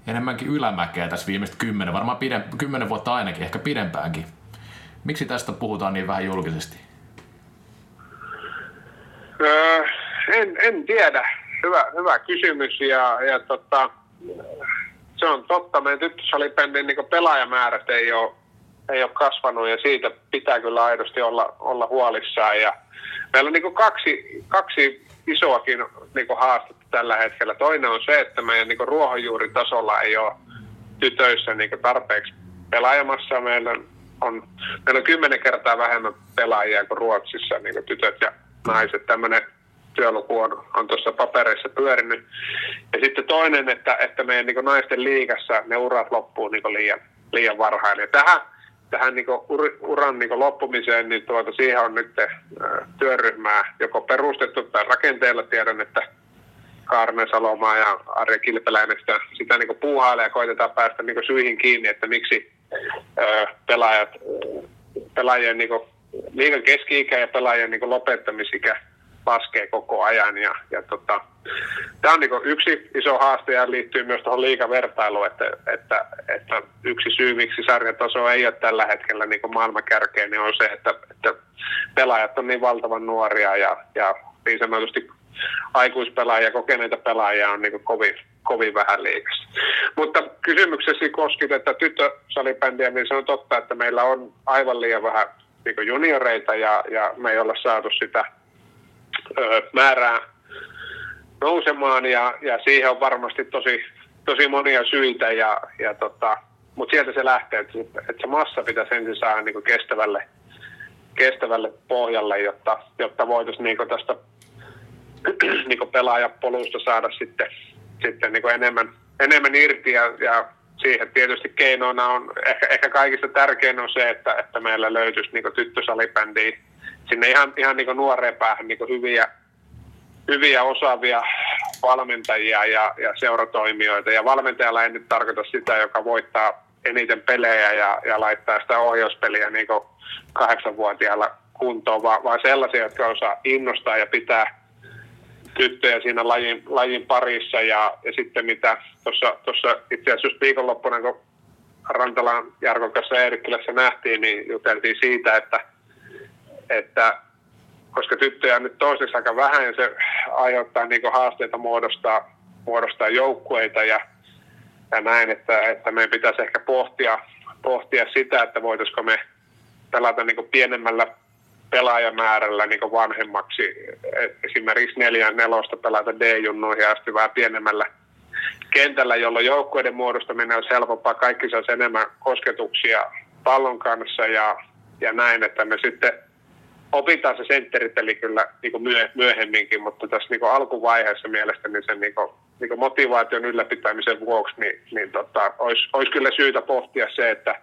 enemmänkin ylämäkeä tässä viimeiset kymmenen, varmaan pidem, kymmenen vuotta ainakin, ehkä pidempäänkin. Miksi tästä puhutaan niin vähän julkisesti? Öö, en, en tiedä. Hyvä, hyvä kysymys ja, ja tota, se on totta. Meidän tyttösalibändin niin pelaajamäärät ei ole, ei ole kasvanut ja siitä pitää kyllä aidosti olla, olla huolissaan. Ja meillä on niin kaksi, kaksi isoakin niin haastetta tällä hetkellä. Toinen on se, että meidän niin ruohonjuuritasolla ei ole tytöissä niin tarpeeksi pelaajamassa. Meillä on, meillä on kymmenen kertaa vähemmän pelaajia kuin Ruotsissa, niin tytöt ja naiset. Tämmöinen työluku on, on tuossa papereissa pyörinyt. Ja sitten toinen, että, että meidän niin naisten liigassa ne urat loppuu niin liian, liian varhain. Ja tähän, tähän niin ur, uran niin loppumiseen, niin tuota, siihen on nyt työryhmää joko perustettu tai rakenteella. Tiedän, että Kaarne Salomaa ja Arja Kilpeläinen sitä, sitä niin puuhailee ja koitetaan päästä niin syihin kiinni, että miksi ö, pelaajat, pelaajien niin liikan keski-ikä ja pelaajien niin lopettamisikä laskee koko ajan. Ja, ja tota, tämä on niin yksi iso haaste ja liittyy myös tuohon liikavertailuun, että, että, että yksi syy, miksi sarjataso ei ole tällä hetkellä niin maailman kärkeen, niin on se, että, että pelaajat on niin valtavan nuoria ja, ja niin sanotusti aikuispelaajia, kokeneita pelaajia on niin kovin, kovin vähän liikassa. Mutta kysymyksesi koski tätä tyttösalibändiä, niin se on totta, että meillä on aivan liian vähän niin junioreita ja, ja me ei olla saatu sitä määrää nousemaan ja, ja siihen on varmasti tosi, tosi monia syitä, ja, ja tota, mutta sieltä se lähtee, että, että se massa pitäisi ensin saada niin kestävälle, kestävälle pohjalle, jotta, jotta voitaisiin niin tästä niin pelaajapolusta saada sitten, sitten niin enemmän, enemmän irti ja, ja siihen tietysti keinoina on, ehkä, ehkä kaikista tärkein on se, että, että meillä löytyisi niin tyttösalibändiä sinne ihan, ihan niin nuoreen päähän niin hyviä, hyviä osaavia valmentajia ja, ja seuratoimijoita. Ja valmentajalla ei nyt tarkoita sitä, joka voittaa eniten pelejä ja, ja laittaa sitä ohjauspeliä niin kahdeksanvuotiailla kuntoon, vaan, vaan sellaisia, jotka osaa innostaa ja pitää tyttöjä siinä lajin, lajin parissa. Ja, ja sitten mitä tuossa itse asiassa just viikonloppuna, kun Rantalan Jarkon kanssa Eerikkilässä nähtiin, niin juteltiin siitä, että, että koska tyttöjä on nyt toiseksi aika vähän ja se aiheuttaa niin haasteita muodostaa, muodostaa joukkueita ja, ja näin, että, että meidän pitäisi ehkä pohtia, pohtia sitä, että voitaisiko me pelata niin pienemmällä pelaajamäärällä niin vanhemmaksi. Esimerkiksi neljän nelosta pelata D-junnuihin asti vähän pienemmällä kentällä, jolloin joukkueiden muodostaminen on helpompaa. Kaikki saisi enemmän kosketuksia pallon kanssa ja, ja näin, että me sitten opitaan se sentteripeli kyllä niin kuin myöhemminkin, mutta tässä niin kuin alkuvaiheessa mielestäni sen niin kuin, niin kuin motivaation ylläpitämisen vuoksi, niin, niin tota, olisi, olisi kyllä syytä pohtia se, että,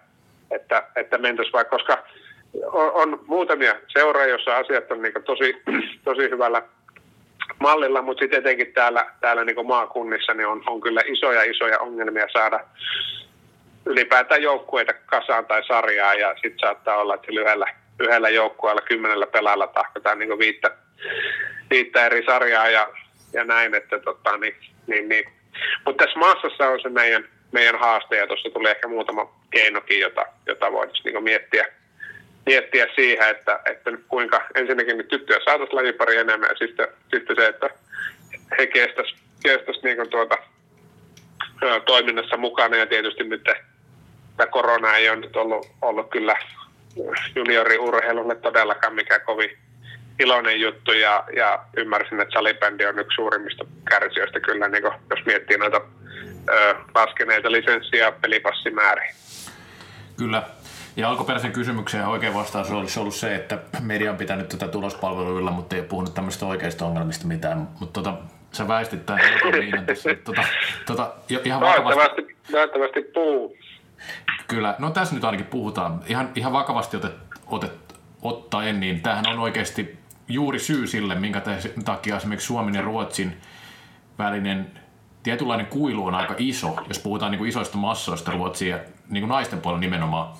että, että mentäisiin vaikka, koska on, on muutamia seuroja, joissa asiat on niin tosi, tosi hyvällä mallilla, mutta sitten etenkin täällä, täällä niin maakunnissa niin on, on kyllä isoja isoja ongelmia saada ylipäätään joukkueita kasaan tai sarjaa ja sitten saattaa olla, että yhdellä, yhdellä joukkueella kymmenellä pelaalla tahkotaan niin viittä, viittä eri sarjaa ja, ja näin, että tota, niin, niin, niin. Mutta tässä maassassa on se meidän, meidän haaste ja tuossa tuli ehkä muutama keinokin, jota, jota voitaisiin niin miettiä, miettiä siihen, että, että kuinka ensinnäkin nyt tyttöjä saataisiin lajipari enemmän ja sitten, sitten se, että he kestäisivät kestäis niin tuota, toiminnassa mukana ja tietysti nyt tämä korona ei ole nyt ollut, ollut kyllä junioriurheilulle todellakaan mikä kovin iloinen juttu ja, ja ymmärsin, että salibändi on yksi suurimmista kärsijöistä kyllä, niin kuin, jos miettii noita ö, laskeneita lisenssiä ja pelipassimääriä. Kyllä, ja alkuperäisen kysymykseen oikein vastaus olisi ollut se, että media on pitänyt tätä tulospalveluilla, mutta ei ole puhunut tämmöistä oikeista ongelmista mitään. Mutta tota, sä väistit tämän niin, tässä. Tota, tota, ihan vakavasti. Näyttävästi puu. Kyllä, no tässä nyt ainakin puhutaan. Ihan, ihan vakavasti otet, otet, ottaen, niin tämähän on oikeasti juuri syy sille, minkä takia esimerkiksi Suomen ja Ruotsin välinen tietynlainen kuilu on aika iso, jos puhutaan niin kuin isoista massoista Ruotsia, niin kuin naisten puolella nimenomaan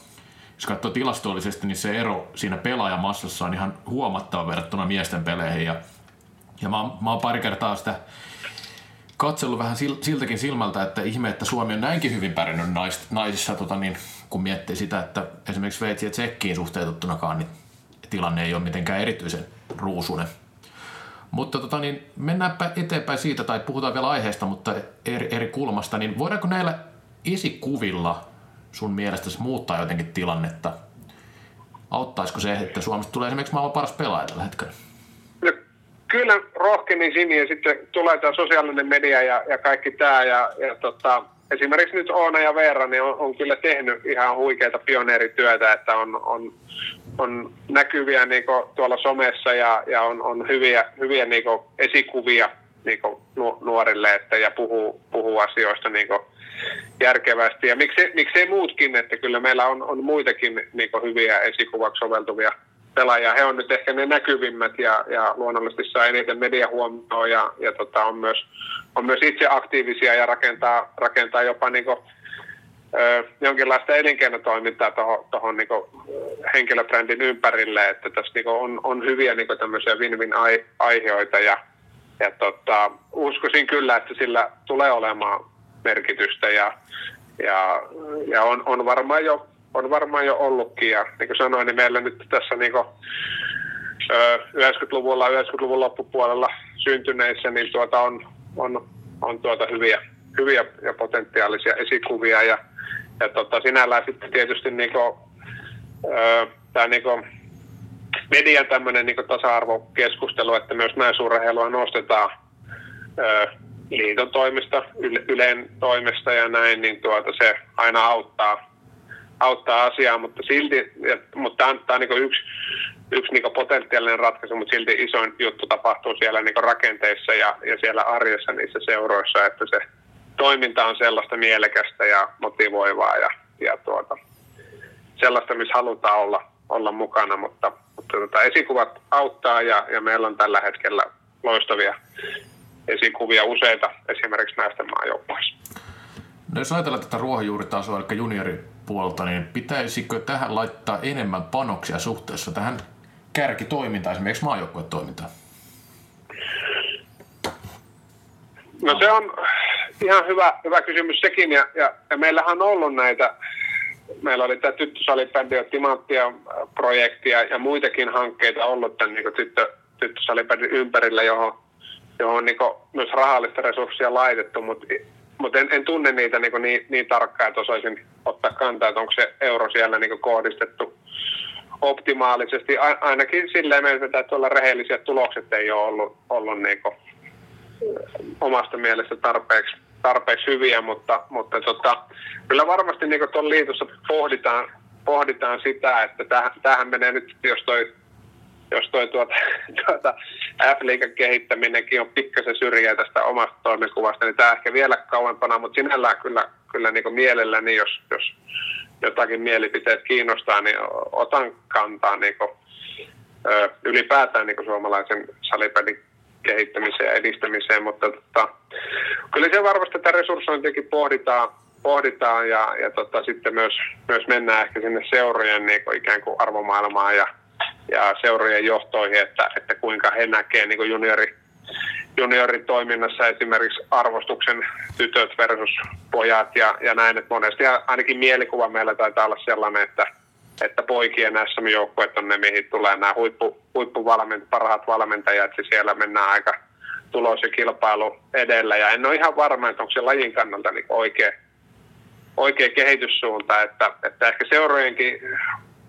jos katsoo tilastollisesti, niin se ero siinä pelaajamassassa on ihan huomattava verrattuna miesten peleihin. Ja, ja mä, oon, mä oon pari kertaa sitä katsellut vähän siltäkin silmältä, että ihme, että Suomi on näinkin hyvin pärjännyt nais, naisissa, tota niin, kun miettii sitä, että esimerkiksi Sveitsi ja Tsekkiin suhteutettunakaan, niin tilanne ei ole mitenkään erityisen ruusunen. Mutta tota, niin mennäänpä eteenpäin siitä, tai puhutaan vielä aiheesta, mutta eri, eri kulmasta, niin voidaanko näillä esikuvilla sun mielestäsi muuttaa jotenkin tilannetta? Auttaisiko se, että Suomesta tulee esimerkiksi maailman paras pelaaja tällä hetkellä? Kyllä rohkenisin ja sitten tulee tämä sosiaalinen media ja, ja kaikki tämä. Ja, ja tota, esimerkiksi nyt Oona ja Veera niin on, on kyllä tehnyt ihan huikeita pioneerityötä, että on, on, on näkyviä niin tuolla somessa ja, ja on, on hyviä, hyviä niin esikuvia niin nuorille että, ja puhuu, puhuu asioista niin järkevästi. Ja miksei, miksei muutkin, että kyllä meillä on, on muitakin niin hyviä esikuvaksi soveltuvia pelaajia. He on nyt ehkä ne näkyvimmät ja, ja luonnollisesti saa eniten mediahuomioon ja, ja tota, on, myös, on myös itse aktiivisia ja rakentaa, rakentaa jopa niin kuin, ö, jonkinlaista elinkeinotoimintaa tuohon niin henkilöbrändin ympärille, että tässä niin on, on hyviä niin tämmöisiä win-win aiheita ja, ja tota, uskoisin kyllä, että sillä tulee olemaan merkitystä ja, ja, ja on, on, varmaan jo, on varmaan jo ollutkin. Ja niin kuin sanoin, niin meillä nyt tässä niin kuin, 90-luvulla, 90-luvun loppupuolella syntyneissä, niin tuota on, on, on tuota hyviä, hyviä ja potentiaalisia esikuvia. Ja, ja tota, sinällään sitten tietysti niin kuin, tämä niin kuin median tämmöinen niin tasa-arvokeskustelu, että myös naisurheilua nostetaan liiton toimesta, Ylen toimesta ja näin, niin tuota se aina auttaa, auttaa asiaa, mutta silti, mutta tämä on, niin yksi, yksi niin potentiaalinen ratkaisu, mutta silti isoin juttu tapahtuu siellä niin rakenteissa ja, ja siellä arjessa niissä seuroissa, että se toiminta on sellaista mielekästä ja motivoivaa ja, ja tuota, sellaista, missä halutaan olla, olla mukana, mutta, mutta tuota, esikuvat auttaa ja, ja meillä on tällä hetkellä loistavia esikuvia useita esimerkiksi näistä maajoukkueissa. No jos ajatellaan tätä ruohonjuuritasoa, eli junioripuolta, niin pitäisikö tähän laittaa enemmän panoksia suhteessa tähän kärkitoimintaan, esimerkiksi maajoukkuetoimintaan? No se on ihan hyvä, hyvä kysymys sekin, ja, ja, ja meillähän on ollut näitä, meillä oli tämä tyttösalibändi ja timanttia projektia ja muitakin hankkeita ollut tämän niin tyttö, tyttösalibändin ympärillä, johon johon on niin myös rahallista resurssia laitettu, mutta mut en, en, tunne niitä niin, niin, niin tarkkaan, että osaisin ottaa kantaa, että onko se euro siellä niin kohdistettu optimaalisesti. Ainakin silleen meidän pitää olla rehellisiä, että tulokset ei ole ollut, ollut niin kuin, omasta mielestä tarpeeksi, tarpeeksi hyviä, mutta, mutta tota, kyllä varmasti niin tuolla liitossa pohditaan, pohditaan sitä, että tähän menee nyt, jos toi jos toi tuota, tuota F-liigan kehittäminenkin on pikkasen syrjää tästä omasta toimenkuvasta, niin tämä ehkä vielä kauempana, mutta sinällään kyllä, kyllä niin mielelläni, jos, jos jotakin mielipiteet kiinnostaa, niin otan kantaa niin kuin, ö, ylipäätään niin suomalaisen salipelin kehittämiseen ja edistämiseen, mutta tota, kyllä se varmasti tätä resurssointiakin pohditaan, pohditaan ja, ja tota, sitten myös, myös mennään ehkä sinne seurojen niin kuin ikään kuin arvomaailmaan ja ja seurojen johtoihin, että, että kuinka he näkevät niin juniori, junioritoiminnassa esimerkiksi arvostuksen tytöt versus pojat ja, ja näin, että monesti ainakin mielikuva meillä taitaa olla sellainen, että, että poikien SM-joukkueet on ne, mihin tulee nämä huippu, huippuvalment, parhaat valmentajat, ja siellä mennään aika tulos ja kilpailu edellä, ja en ole ihan varma, että onko se lajin kannalta niin oikea, oikea kehityssuunta, että, että ehkä seurojenkin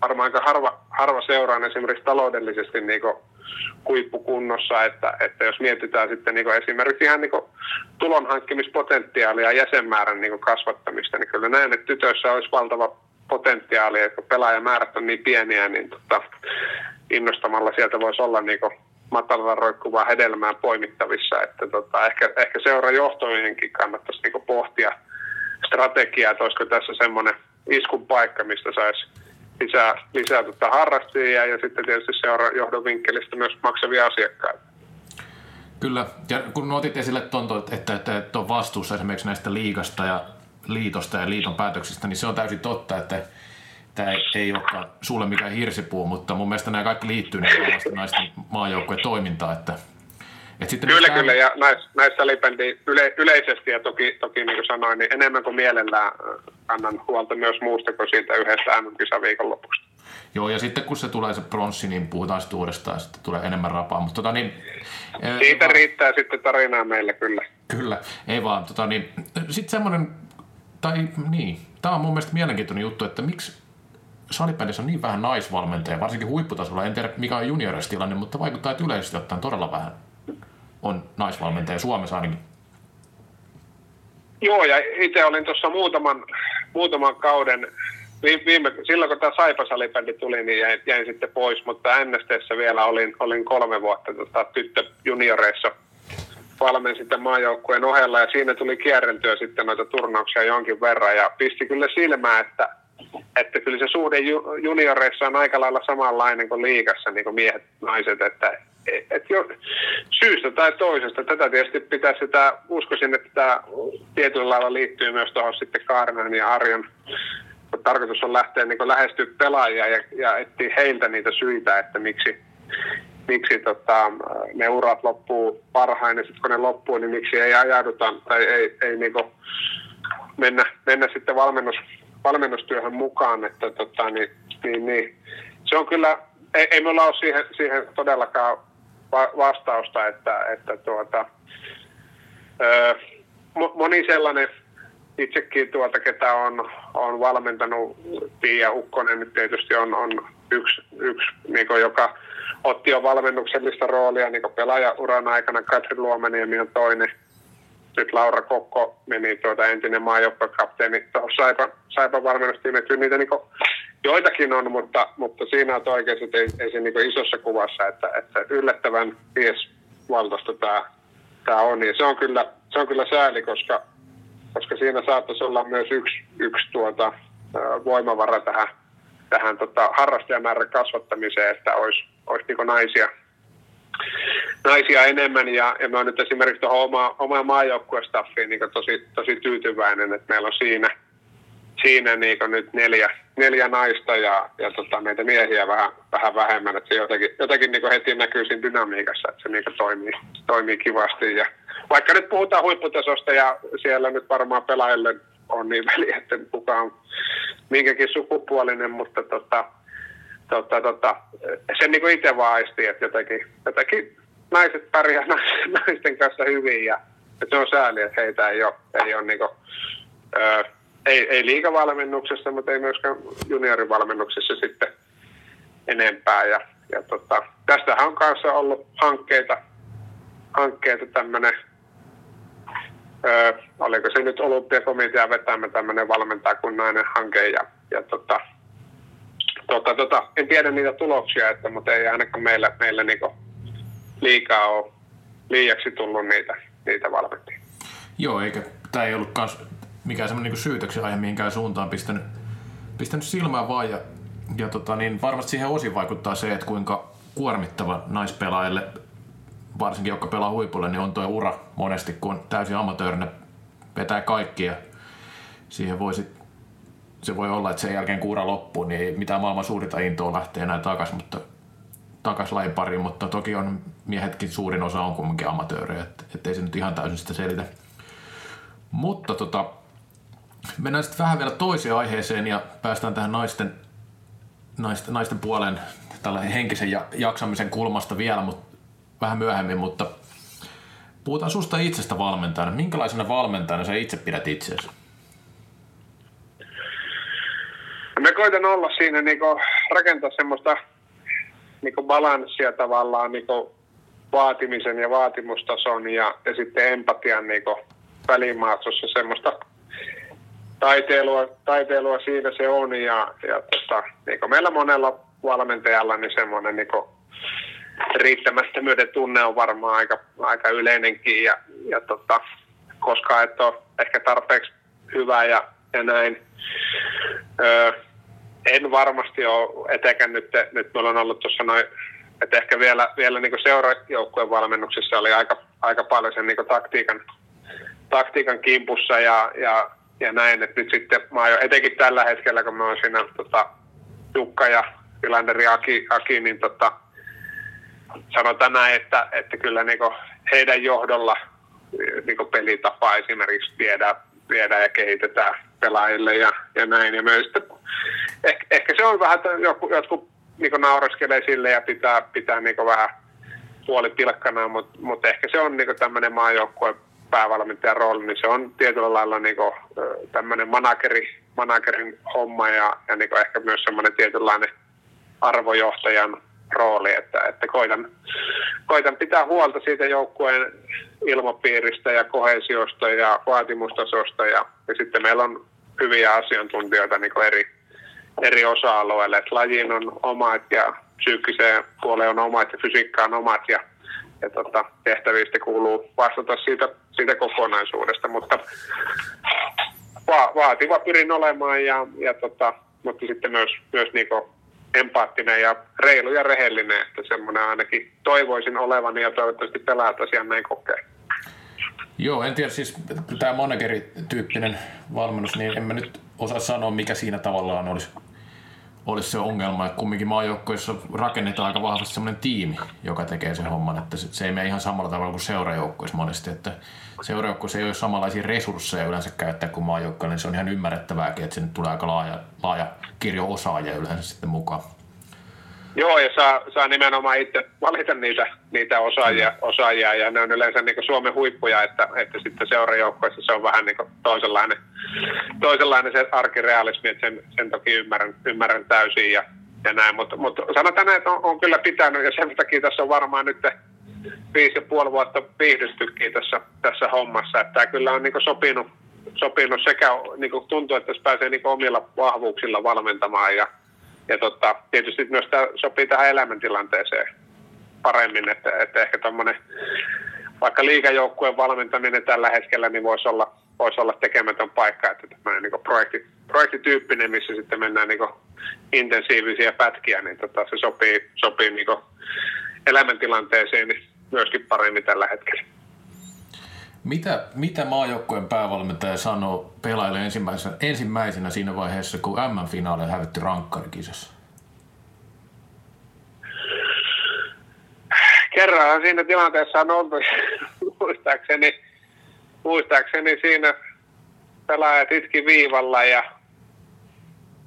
varmaan aika harva, harva seuraan esimerkiksi taloudellisesti niin huippukunnossa, että, että jos mietitään sitten niin esimerkiksi ihan niin tulonhankkimispotentiaalia ja jäsenmäärän niin kasvattamista, niin kyllä näen, että tytöissä olisi valtava potentiaali, että kun pelaajamäärät on niin pieniä, niin tota, innostamalla sieltä voisi olla niin matalalla roikkuvaa hedelmää poimittavissa, että tota, ehkä, ehkä seurajohtojenkin kannattaisi niin pohtia strategiaa, että olisiko tässä semmoinen iskun paikka, mistä saisi lisää, lisää tota harrastajia ja sitten tietysti seura johdon vinkkelistä myös maksavia asiakkaita. Kyllä, ja kun otit esille tuon, että, että, että on vastuussa esimerkiksi näistä liigasta ja liitosta ja liiton päätöksistä, niin se on täysin totta, että tämä ei, ei olekaan sulle mikään hirsipuu, mutta mun mielestä nämä kaikki liittyy niin naisten toimintaan, että et sitten kyllä, kyllä, ja näissä, näissä lipendi yle, yleisesti, ja toki, toki niin kuin sanoin, niin enemmän kuin mielellään annan huolta myös muusta kuin siitä yhdestä MM-kisan viikonlopusta. Joo, ja sitten kun se tulee se pronssi, niin puhutaan sitten uudestaan, ja sitten tulee enemmän rapaa. Mutta, tota, niin, Siitä ää, riittää sitten tarinaa meille kyllä. Kyllä, ei vaan. Tota, niin, sitten semmoinen, tai niin, tämä on mun mielestä mielenkiintoinen juttu, että miksi salipelissä on niin vähän naisvalmentajia, varsinkin huipputasolla. En tiedä, mikä on junioristilanne, mutta vaikuttaa, että yleisesti ottaen todella vähän on naisvalmentaja Suomessa ainakin. Joo, ja itse olin tuossa muutaman, muutaman kauden, viime, silloin kun tämä Saipasalibändi tuli, niin jäin, jäin, sitten pois, mutta NSTssä vielä olin, olin kolme vuotta tota, tyttö junioreissa valmen sitten maajoukkueen ohella, ja siinä tuli kierreltyä sitten noita turnauksia jonkin verran, ja pisti kyllä silmää, että, että kyllä se suhde junioreissa on aika lailla samanlainen kuin liikassa, niin kuin miehet, naiset, että et jo, syystä tai toisesta. Tätä tietysti pitää sitä, uskoisin, että tämä tietyllä lailla liittyy myös tuohon sitten Kaarnan ja Arjon tarkoitus on lähteä niin lähestyä pelaajia ja, ja etsiä heiltä niitä syitä, että miksi, miksi tota, ne urat loppuu parhain ja sitten kun ne loppuu, niin miksi ei ajauduta tai ei, ei niin mennä, mennä sitten valmennus, valmennustyöhön mukaan. Että, tota, niin, niin, niin. Se on kyllä, ei, ei me ole siihen, siihen todellakaan va- vastausta, että, että tuota, moni sellainen itsekin tuota, ketä on, on valmentanut, Pia Ukkonen nyt tietysti on, on yksi, yksi niin joka otti jo valmennuksellista roolia niin pelaajauran aikana. Katri Luomaniemi on toinen. Nyt Laura Kokko meni tuota entinen maajoukkuekapteeni tuohon Saipan, Saipan valmennustiimiin. Kyllä niitä niin joitakin on, mutta, mutta siinä on oikeasti, ei, ei se niin isossa kuvassa, että, että yllättävän miesvaltaista tämä, tämä on. Ja se on kyllä, se on kyllä sääli, koska, koska siinä saattaisi olla myös yksi, yksi tuota, voimavara tähän, tähän tota, harrastajamäärän kasvattamiseen, että olisi, olisi niin naisia, naisia enemmän ja, ja mä oon nyt esimerkiksi tuohon oma, omaan maajoukkuestaffiin niin tosi, tosi tyytyväinen, että meillä on siinä – siinä niin nyt neljä, neljä naista ja, ja tota, meitä miehiä vähän, vähän vähemmän. Että se jotenkin, jotenkin niin heti näkyy siinä dynamiikassa, että se niin toimii, toimii kivasti. Ja vaikka nyt puhutaan huipputasosta ja siellä nyt varmaan pelaajille on niin väliä, että kuka on minkäkin sukupuolinen, mutta tota, tota, tota, sen niin itse vaan aistii, että jotenkin, jotenkin naiset pärjää naisten kanssa hyvin ja että se on sääli, että heitä ei ole, ei ole niin kuin, öö, ei, ei liikavalmennuksessa, mutta ei myöskään juniorivalmennuksessa sitten enempää. Ja, ja tota, tästähän on kanssa ollut hankkeita, hankkeita tämmöinen, oliko se nyt olympiakomitea vetämä tämmöinen valmentaa kun nainen hanke ja, ja tota, tota, tota, en tiedä niitä tuloksia, että, mutta ei ainakaan meillä, meillä niinku liikaa ole liiaksi tullut niitä, niitä valmentajia. Joo, eikä tämä ei ollut kans mikään semmoinen niin syytöksen aihe mihinkään suuntaan pistänyt, pistänyt silmään vaan. Ja, ja tota, niin varmasti siihen osin vaikuttaa se, että kuinka kuormittava naispelaajille, varsinkin jotka pelaa huipulle, niin on tuo ura monesti, kun täysin amatöörinä vetää kaikki ja siihen voisi se voi olla, että sen jälkeen kuura loppuu, niin ei mitään maailman suurinta intoa lähtee enää takaisin, mutta takas lajin pariin, mutta toki on miehetkin suurin osa on kumminkin amatöörejä, että ettei se nyt ihan täysin sitä selitä. Mutta tota, mennään sitten vähän vielä toiseen aiheeseen ja päästään tähän naisten, naisten, naisten puoleen tällä henkisen ja jaksamisen kulmasta vielä, mutta vähän myöhemmin, mutta puhutaan susta itsestä valmentajana. Minkälaisena valmentajana sä itse pidät itseäsi? Me koitan olla siinä niinku rakentaa semmoista niinku balanssia tavallaan niinku vaatimisen ja vaatimustason ja, ja sitten empatian niinku välimaatsossa semmoista taiteilua, taiteilua siinä se on ja, ja tota, niin meillä monella valmentajalla niin semmoinen niin riittämättömyyden tunne on varmaan aika, aika yleinenkin ja, ja tota, koska et ole ehkä tarpeeksi hyvä ja, ja näin. Öö, en varmasti ole, etenkään nyt, nyt meillä on ollut tuossa noin, että ehkä vielä, vielä niin seurajoukkueen valmennuksessa oli aika, aika paljon sen niin taktiikan, taktiikan kimpussa ja, ja, ja näin, että nyt sitten mä oon jo etenkin tällä hetkellä, kun mä oon siinä tota, Jukka ja Ylanderi Aki, Aki niin tota, sanotaan näin, että, että kyllä niin heidän johdolla niin pelitapa esimerkiksi viedään, viedään ja kehitetään pelaajille ja, ja näin. Ja myös, että ehkä, ehkä, se on vähän, että jotkut, jotkut niin sille ja pitää, pitää niin vähän puoli pilkkana, mutta, mutta ehkä se on niin tämmöinen maajoukkueen päävalmentajan rooli, niin se on tietyllä lailla niin tämmöinen manageri, managerin homma ja, ja niin ehkä myös semmoinen tietynlainen arvojohtajan rooli, että, että koitan, koitan pitää huolta siitä joukkueen ilmapiiristä ja kohesiosta ja vaatimustasosta ja, ja sitten meillä on hyviä asiantuntijoita niin eri, eri osa-alueille, että lajiin on omat ja psyykkiseen puoleen on omat ja fysiikkaan omat ja, ja tota, tehtävistä kuuluu vastata siitä, siitä kokonaisuudesta, mutta va- vaativa pyrin olemaan ja, ja tota, mutta sitten myös, myös niinku empaattinen ja reilu ja rehellinen, että semmoinen ainakin toivoisin olevan ja toivottavasti pelaat asian näin kokee. Joo, en tiedä, siis tämä manageri-tyyppinen valmennus, niin en mä nyt osaa sanoa, mikä siinä tavallaan olisi, olisi se ongelma. Että kumminkin maajoukkoissa rakennetaan aika vahvasti semmoinen tiimi, joka tekee sen homman, että se ei mene ihan samalla tavalla kuin seurajoukkoissa monesti, että seurajoukkoissa ei ole samanlaisia resursseja yleensä käyttää kuin maajoukkoilla, niin se on ihan ymmärrettävääkin, että sinne tulee aika laaja, laaja kirjo osaajia yleensä sitten mukaan. Joo, ja saa, saa nimenomaan itse valita niitä, niitä osaajia, osaajia, ja ne on yleensä niin Suomen huippuja, että, että sitten seurajoukkoissa se on vähän niin toisenlainen, toisenlainen se arkirealismi, että sen, sen toki ymmärrän, ymmärrän täysin ja, ja näin, mutta, mutta sanotaan näin, että on, on kyllä pitänyt, ja sen takia tässä on varmaan nyt viisi ja puoli vuotta viihdystykin tässä, tässä hommassa, että tämä kyllä on niin sopinut, sopinut sekä niin tuntuu, että tässä pääsee niin omilla vahvuuksilla valmentamaan ja ja tota, tietysti myös tämä sopii tähän elämäntilanteeseen paremmin, että, että ehkä tuommoinen vaikka liikajoukkueen valmentaminen tällä hetkellä niin voisi olla, voisi olla tekemätön paikka, että tämmöinen niin projekti, projektityyppinen, missä sitten mennään niin intensiivisiä pätkiä, niin tota, se sopii, sopii niin elämäntilanteeseen myöskin paremmin tällä hetkellä. Mitä, mitä maajoukkojen päävalmentaja sanoo pelaajille ensimmäisenä, ensimmäisenä siinä vaiheessa, kun M-finaali hävitti rankkarikisassa? Kerran siinä tilanteessa on oltu, muistaakseni, muistaakseni siinä pelaajat itki viivalla ja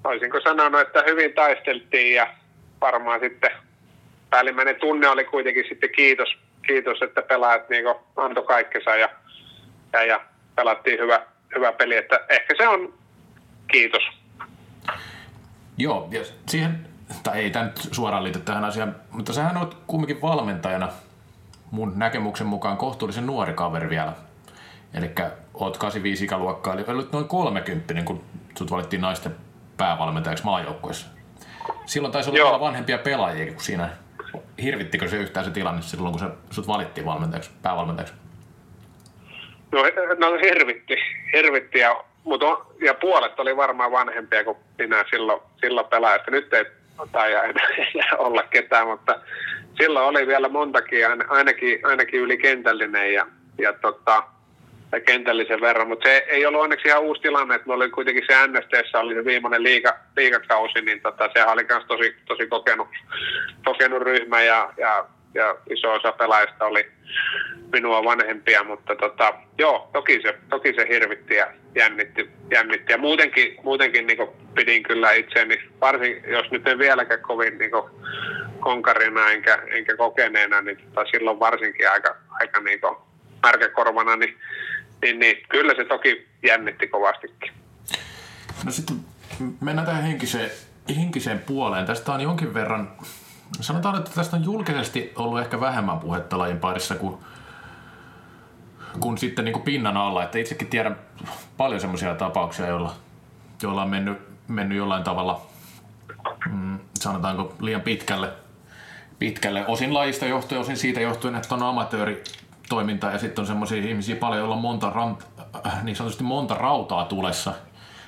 olisinko sanonut, että hyvin taisteltiin ja varmaan sitten päällimmäinen tunne oli kuitenkin sitten kiitos, kiitos että pelaajat niin antoi kaikkensa ja ja, ja pelattiin hyvä, hyvä peli, että ehkä se on kiitos. Joo, ja siihen, tai ei tämä nyt suoraan liity tähän asiaan, mutta sähän olet kumminkin valmentajana mun näkemyksen mukaan kohtuullisen nuori kaveri vielä. Eli oot 85 ikäluokkaa, eli olet noin 30, kun sut valittiin naisten päävalmentajaksi maajoukkueessa. Silloin taisi olla vielä vanhempia pelaajia kuin siinä. Hirvittikö se yhtään se tilanne silloin, kun se, sut valittiin valmentajaksi, päävalmentajaksi? No, no hirvitti, hirvitti ja, mutta on, ja puolet oli varmaan vanhempia kuin minä silloin, silloin pelaajasta. Nyt ei taida enää olla ketään, mutta silloin oli vielä montakin, ainakin, ainakin yli kentällinen ja, ja tota, kentällisen verran, mutta se ei ollut onneksi ihan uusi tilanne, että me oli kuitenkin se NSTssä oli se viimeinen liiga, liigakausi, niin tota, sehän oli myös tosi, tosi kokenut, kokenut ryhmä ja, ja, ja iso osa pelaajista oli minua vanhempia, mutta tota, joo, toki se, toki se hirvitti ja jännitti, jännitti. ja muutenkin, muutenkin niin pidin kyllä itseäni, varsin jos nyt en vieläkään kovin niin konkarina enkä, enkä kokeneena, niin tota, silloin varsinkin aika, aika niin märkäkorvana, niin niin, niin kyllä se toki jännitti kovastikin. No sitten mennään tähän henkiseen, henkiseen puoleen. Tästä on jonkin verran, sanotaan, että tästä on julkisesti ollut ehkä vähemmän puhetta lajin parissa kuin, kuin sitten niin kuin pinnan alla. Että itsekin tiedän paljon semmoisia tapauksia, joilla, joilla on mennyt, mennyt jollain tavalla, mm, sanotaanko liian pitkälle, pitkälle. Osin lajista johtuen, osin siitä johtuen, että on amatööri toimintaa ja sitten on semmoisia ihmisiä paljon, joilla on monta, rant, äh, niin sanotusti monta rautaa tulessa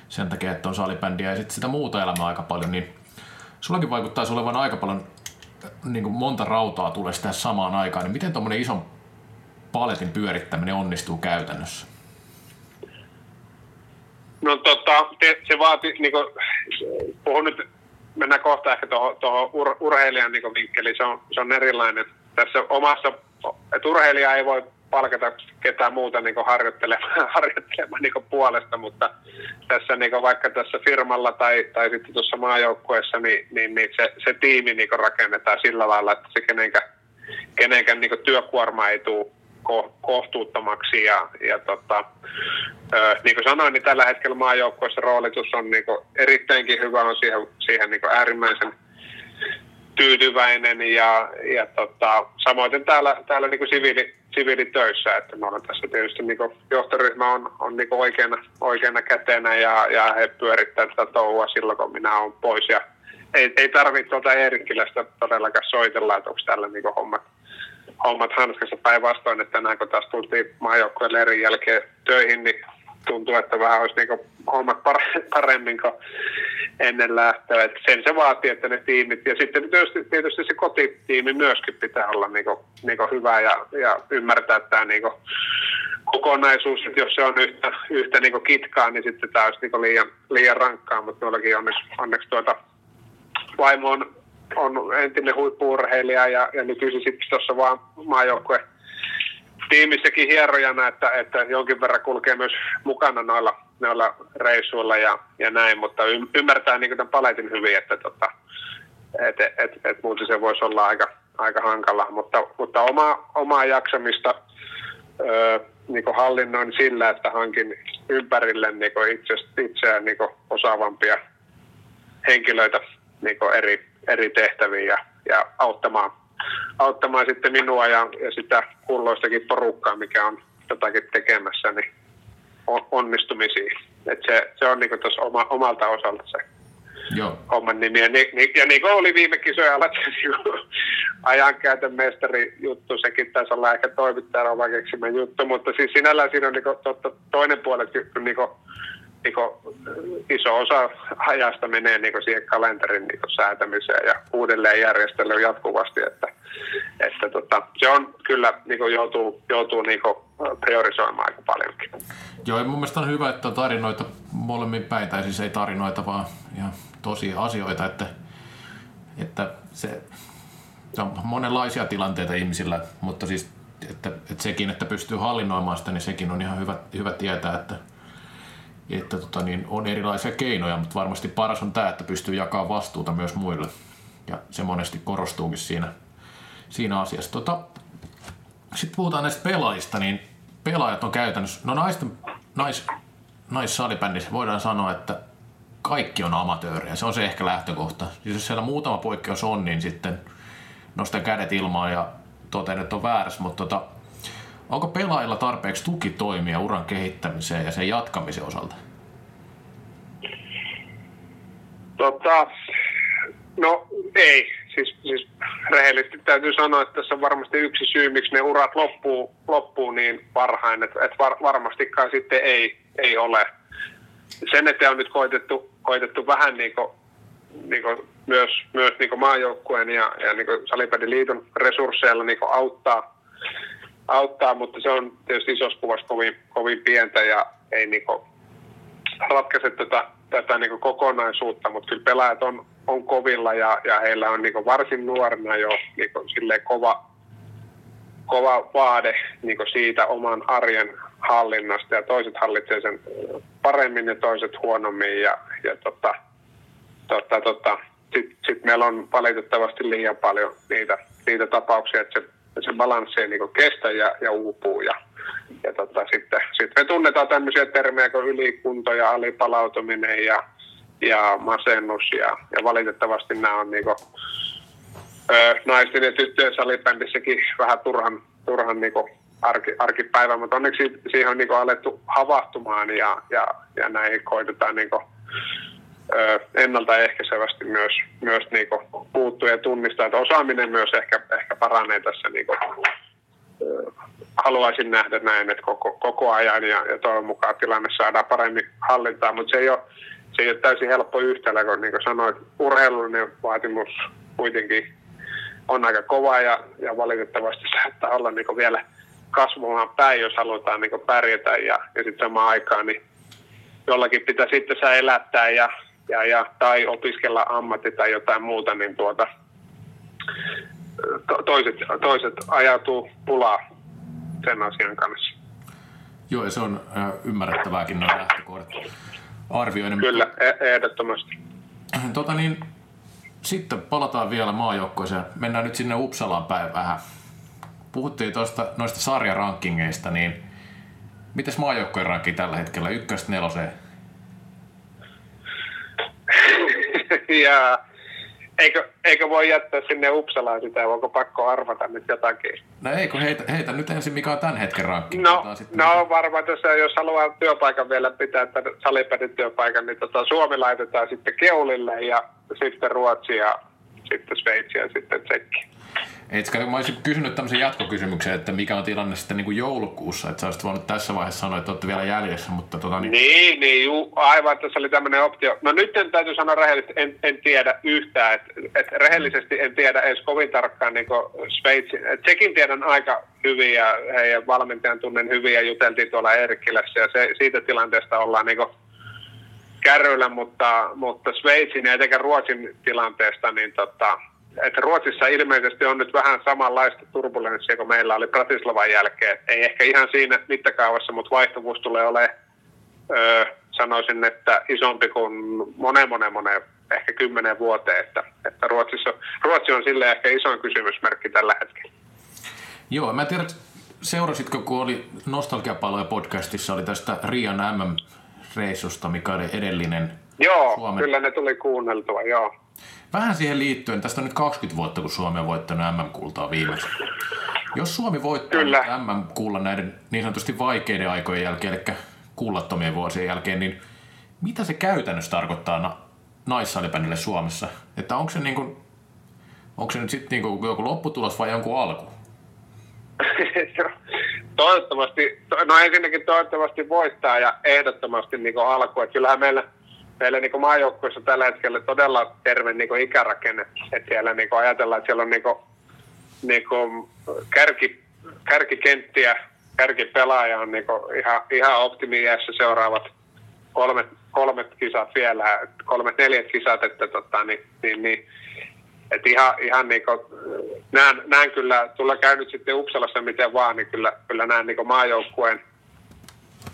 sen takia, että on salibändiä ja sitten sitä muuta elämää aika paljon, niin sullakin vaikuttaisi olevan aika paljon niin kuin monta rautaa tulessa tähän samaan aikaan, niin miten tuommoinen ison paletin pyörittäminen onnistuu käytännössä? No tota, se vaatii, niin kuin, puhun nyt, mennään kohta ehkä tuohon ur, urheilijan niin vinkkeliin, se on, se on erilainen. Tässä omassa että urheilija ei voi palkata ketään muuta niin harjoittelemaan, harjoittelemaan niin puolesta, mutta tässä niin vaikka tässä firmalla tai, tai sitten tuossa maajoukkueessa, niin, niin, niin se, se tiimi niin rakennetaan sillä lailla, että se kenenkään, kenenkään niin työkuorma ei tule kohtuuttomaksi ja, ja tota, niin kuin sanoin, niin tällä hetkellä maajoukkueessa roolitus on niin erittäinkin hyvä, on siihen, siihen niin äärimmäisen tyytyväinen ja, ja tota, samoin täällä, täällä niin kuin siviili, siviilitöissä, että me ollaan tässä tietysti niin kuin johtoryhmä on, on niin kuin oikeana, oikeana kätenä ja, ja he pyörittävät tätä touhua silloin, kun minä olen pois. Ja ei, ei tarvitse tuota Eerikkilästä todellakaan soitella, että onko täällä niin hommat, hommat hanskassa. Päinvastoin, että tänään kun taas tultiin maajoukkueen leirin jälkeen töihin, niin tuntuu, että vähän olisi niin hommat paremmin kuin ennen lähtöä. Et sen se vaatii, että ne tiimit, ja sitten tietysti, tietysti se kotitiimi myöskin pitää olla niin kuin, niin kuin hyvä ja, ja ymmärtää tämä niin kokonaisuus, että jos se on yhtä, yhtä niin kitkaa, niin sitten tämä olisi niin liian, liian rankkaa, mutta tuollakin onneksi, onneksi tuota, vaimo on, on entinen huippuurheilija ja, ja nykyisin sitten tuossa vaan maajoukkue tiimissäkin hierojana, että, että jonkin verran kulkee myös mukana noilla, noilla reissuilla ja, ja näin, mutta ymmärtää niin tämän paletin hyvin, että tota, et, et, et, et muuten se voisi olla aika, aika hankala, mutta, mutta oma, omaa jaksamista ö, niin hallinnoin sillä, että hankin ympärille niin itse, itseään niin osaavampia henkilöitä niin eri, eri tehtäviin ja, ja auttamaan auttamaan sitten minua ja, ja sitä kulloistakin porukkaa, mikä on jotakin tekemässä, niin onnistumisiin. Et se, se on niin tuossa oma, omalta osalta se Joo. homman nimi. Ja, ni, ni, ja niin kuin oli viime kisoja alat, ajankäytön mestari juttu, sekin taisi olla ehkä toimittajan oma keksimä juttu, mutta siis sinällään siinä on niin kuin, totta, toinen puoli niin kuin, niin iso osa ajasta menee niin siihen kalenterin niin säätämiseen ja uudelleen järjestelyyn jatkuvasti, että, että tota, se on kyllä niin joutuu, joutuu niin priorisoimaan aika paljonkin. Joo, mun mielestä on hyvä, että tarinoita molemmin päin, tai siis ei tarinoita, vaan ihan tosi asioita, että, että se on monenlaisia tilanteita ihmisillä, mutta siis että, että sekin, että pystyy hallinnoimaan sitä, niin sekin on ihan hyvä, hyvä tietää, että, että tota, niin on erilaisia keinoja, mutta varmasti paras on tämä, että pystyy jakamaan vastuuta myös muille. Ja se monesti korostuukin siinä, siinä asiassa. Tota, Sitten puhutaan näistä pelaajista, niin pelaajat on käytännössä, no naisten, nais, naissalibändissä voidaan sanoa, että kaikki on amatööriä. Se on se ehkä lähtökohta. Siis jos siellä muutama poikkeus on, niin sitten nostan kädet ilmaan ja totean, että on väärässä, mutta tota, Onko pelaajilla tarpeeksi tukitoimia uran kehittämiseen ja sen jatkamisen osalta? Tota, No ei. Siis, siis rehellisesti täytyy sanoa, että tässä on varmasti yksi syy, miksi ne urat loppuu, loppuu niin varhain, että, että var, varmastikaan sitten ei, ei ole. Sen eteen on nyt koitettu, koitettu vähän niin kuin, niin kuin myös, myös niin kuin maajoukkueen ja, ja niin kuin liiton resursseilla niin kuin auttaa, auttaa, mutta se on tietysti isossa kuvassa kovin, kovin pientä ja ei niin kuin ratkaise tätä, tätä niin kuin kokonaisuutta, mutta kyllä pelaajat on, on kovilla ja, ja heillä on niin kuin varsin nuorena jo niin kuin kova, kova vaade niin kuin siitä oman arjen hallinnasta ja toiset hallitsevat sen paremmin ja toiset huonommin ja, ja tota, tota, tota, sitten sit meillä on valitettavasti liian paljon niitä, niitä tapauksia, että se, se balanssi ei niin kestä ja, ja uupuu ja, ja tota, sitten sit me tunnetaan tämmöisiä termejä kuin ylikunto ja alipalautuminen ja, ja masennus ja, ja valitettavasti nämä on niin kuin, ö, naisten ja tyttöjen salibändissäkin vähän turhan, turhan niin arki, arkipäivä, mutta onneksi siihen on niin alettu havahtumaan ja, ja, ja näihin koitetaan niin kuin, ennaltaehkäisevästi myös, myös niin puuttua ja tunnistaa, että osaaminen myös ehkä, ehkä paranee tässä niin kuin, haluaisin nähdä näin, että koko, koko ajan ja, ja toivon mukaan tilanne saadaan paremmin hallintaan, mutta se ei ole, se ei ole täysin helppo yhtälö, kun niin kuin sanoit, urheilullinen vaatimus kuitenkin on aika kova ja, ja valitettavasti saattaa olla niin vielä kasvamaan päin, jos halutaan niin pärjätä ja, ja sitten samaan aikaan niin jollakin pitää sitten elättää ja, ja, ja, tai opiskella ammatti tai jotain muuta, niin tuota, to, toiset, toiset ajatuu pulaa sen asian kanssa. Joo, ja se on ymmärrettävääkin noin lähtökohdat arvioinen. Kyllä, e- ehdottomasti. Tota niin, sitten palataan vielä maajoukkoiseen. Mennään nyt sinne Uppsalaan päin vähän. Puhuttiin tuosta noista sarjarankingeista, niin mites maajoukkojen rankki tällä hetkellä ykköstä neloseen? Ja eikö, eikö voi jättää sinne Uppsalaan sitä, onko pakko arvata nyt jotakin? No eikö heitä, heitä nyt ensin, mikä on tämän hetken rankki. No, no varmaan tässä, jos haluaa työpaikan vielä pitää, salipädin työpaikan, niin tota, Suomi laitetaan sitten keulille ja sitten Ruotsi ja sitten Sveitsi ja sitten Tsekki. Etkä, mä olisin kysynyt tämmöisen jatkokysymyksen, että mikä on tilanne sitten niin kuin joulukuussa, että sä olisit voinut tässä vaiheessa sanoa, että olette vielä jäljessä, mutta tota niin... Niin, niin juu, aivan, tässä oli tämmöinen optio. No nyt en täytyy sanoa rehellisesti, en, en tiedä yhtään, että et rehellisesti en tiedä edes kovin tarkkaan niin Sveitsin. Tsekin tiedän aika hyvin ja heidän valmentajan tunnen hyvin ja juteltiin tuolla Erkkilässä ja se, siitä tilanteesta ollaan niin kärryillä, mutta, mutta Sveitsin ja etenkin Ruotsin tilanteesta, niin tota, että Ruotsissa ilmeisesti on nyt vähän samanlaista turbulenssia kuin meillä oli Bratislavan jälkeen. Ei ehkä ihan siinä mittakaavassa, mutta vaihtuvuus tulee olemaan, öö, sanoisin, että isompi kuin monen, monen, monen, ehkä kymmenen vuoteen. Että, että Ruotsissa, Ruotsi on sille ehkä isoin kysymysmerkki tällä hetkellä. Joo, mä tiedän, seurasitko, kun oli Nostalgiapaloja podcastissa, oli tästä Rian MM-reissusta, mikä oli edellinen Joo, Suomen... kyllä ne tuli kuunneltua, joo. Vähän siihen liittyen, tästä on nyt 20 vuotta, kun Suomi on voittanut MM-kultaa viimeksi. Jos Suomi voittaa MM-kullan näiden niin sanotusti vaikeiden aikojen jälkeen, eli kullattomien vuosien jälkeen, niin mitä se käytännössä tarkoittaa na- naissalibändille Suomessa? Että onko se, niin kuin, onko se nyt sitten niin joku lopputulos vai jonkun alku? toivottavasti, no ensinnäkin toivottavasti voittaa ja ehdottomasti niin alku. Että kyllähän meillä – meillä niin maajoukkueessa tällä hetkellä todella terve niin ikärakenne. Että siellä niin ajatellaan, että siellä on niin kuin, niin kuin kärki, kärkikenttiä, kärkipelaaja on niin ihan, ihan optimiässä seuraavat kolmet, kolmet kisat vielä, kolmet neljät kisat, että tota, niin, niin, niin et ihan, ihan niin kuin, näen, näen kyllä, tulla käynyt sitten Uppsalassa miten vaan, niin kyllä, kyllä näen niin maajoukkueen –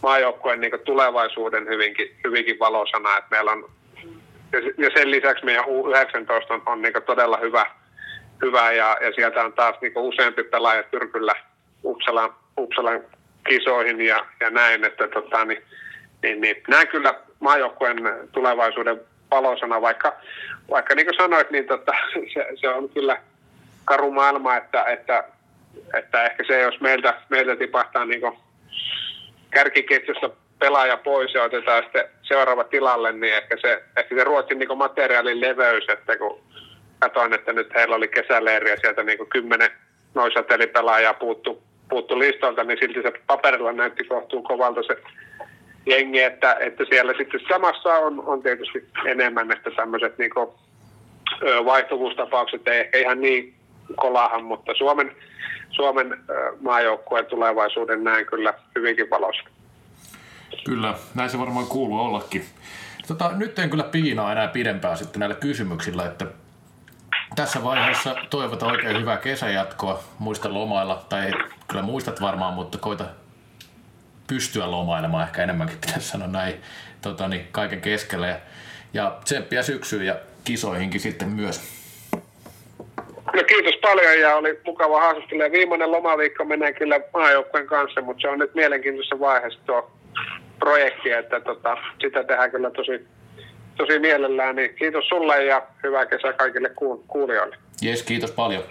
maajoukkueen niin tulevaisuuden hyvinkin, hyvinkin valosana. Että meillä on, ja sen lisäksi meidän U19 on, on niin todella hyvä, hyvä ja, ja sieltä on taas niin useampi pelaaja Tyrkyllä Uppsalan, Uppsalan kisoihin ja, ja näin, että tota, niin, niin, niin, näen kyllä maajoukkueen tulevaisuuden valosana, vaikka, vaikka niin kuin sanoit, niin tota, se, se, on kyllä karu maailma, että, että, että ehkä se, jos meiltä, meiltä tipahtaa niin kärkiketjusta pelaaja pois ja otetaan sitten seuraava tilalle, niin ehkä se, ehkä se Ruotsin niin materiaalin leveys, että kun Katoin, että nyt heillä oli kesäleiri ja sieltä niin kymmenen noisatelipelaajaa puuttu, puuttu listolta, niin silti se paperilla näytti kohtuu kovalta se jengi, että, että siellä sitten samassa on, on tietysti enemmän, että tämmöiset niin vaihtuvuustapaukset ei ehkä ihan niin kolahan, mutta Suomen, Suomen maajoukkueen tulevaisuuden näen kyllä hyvinkin valossa. Kyllä, näin se varmaan kuuluu ollakin. Tota, nyt en kyllä piinaa enää pidempään sitten näillä kysymyksillä, että tässä vaiheessa toivotan oikein hyvää kesäjatkoa. Muista lomailla, tai kyllä muistat varmaan, mutta koita pystyä lomailemaan ehkä enemmänkin, pitäisi sanoa näin, tota, niin kaiken keskellä. Ja, ja tsemppiä syksyyn ja kisoihinkin sitten myös. No kiitos paljon ja oli mukava haastattella. Viimeinen lomaviikko menee kyllä maajoukkueen kanssa, mutta se on nyt mielenkiintoisessa vaiheessa tuo projekti, että tota, sitä tehdään kyllä tosi, tosi mielellään. Niin kiitos sulle ja hyvää kesää kaikille kuulijoille. Jes, kiitos paljon.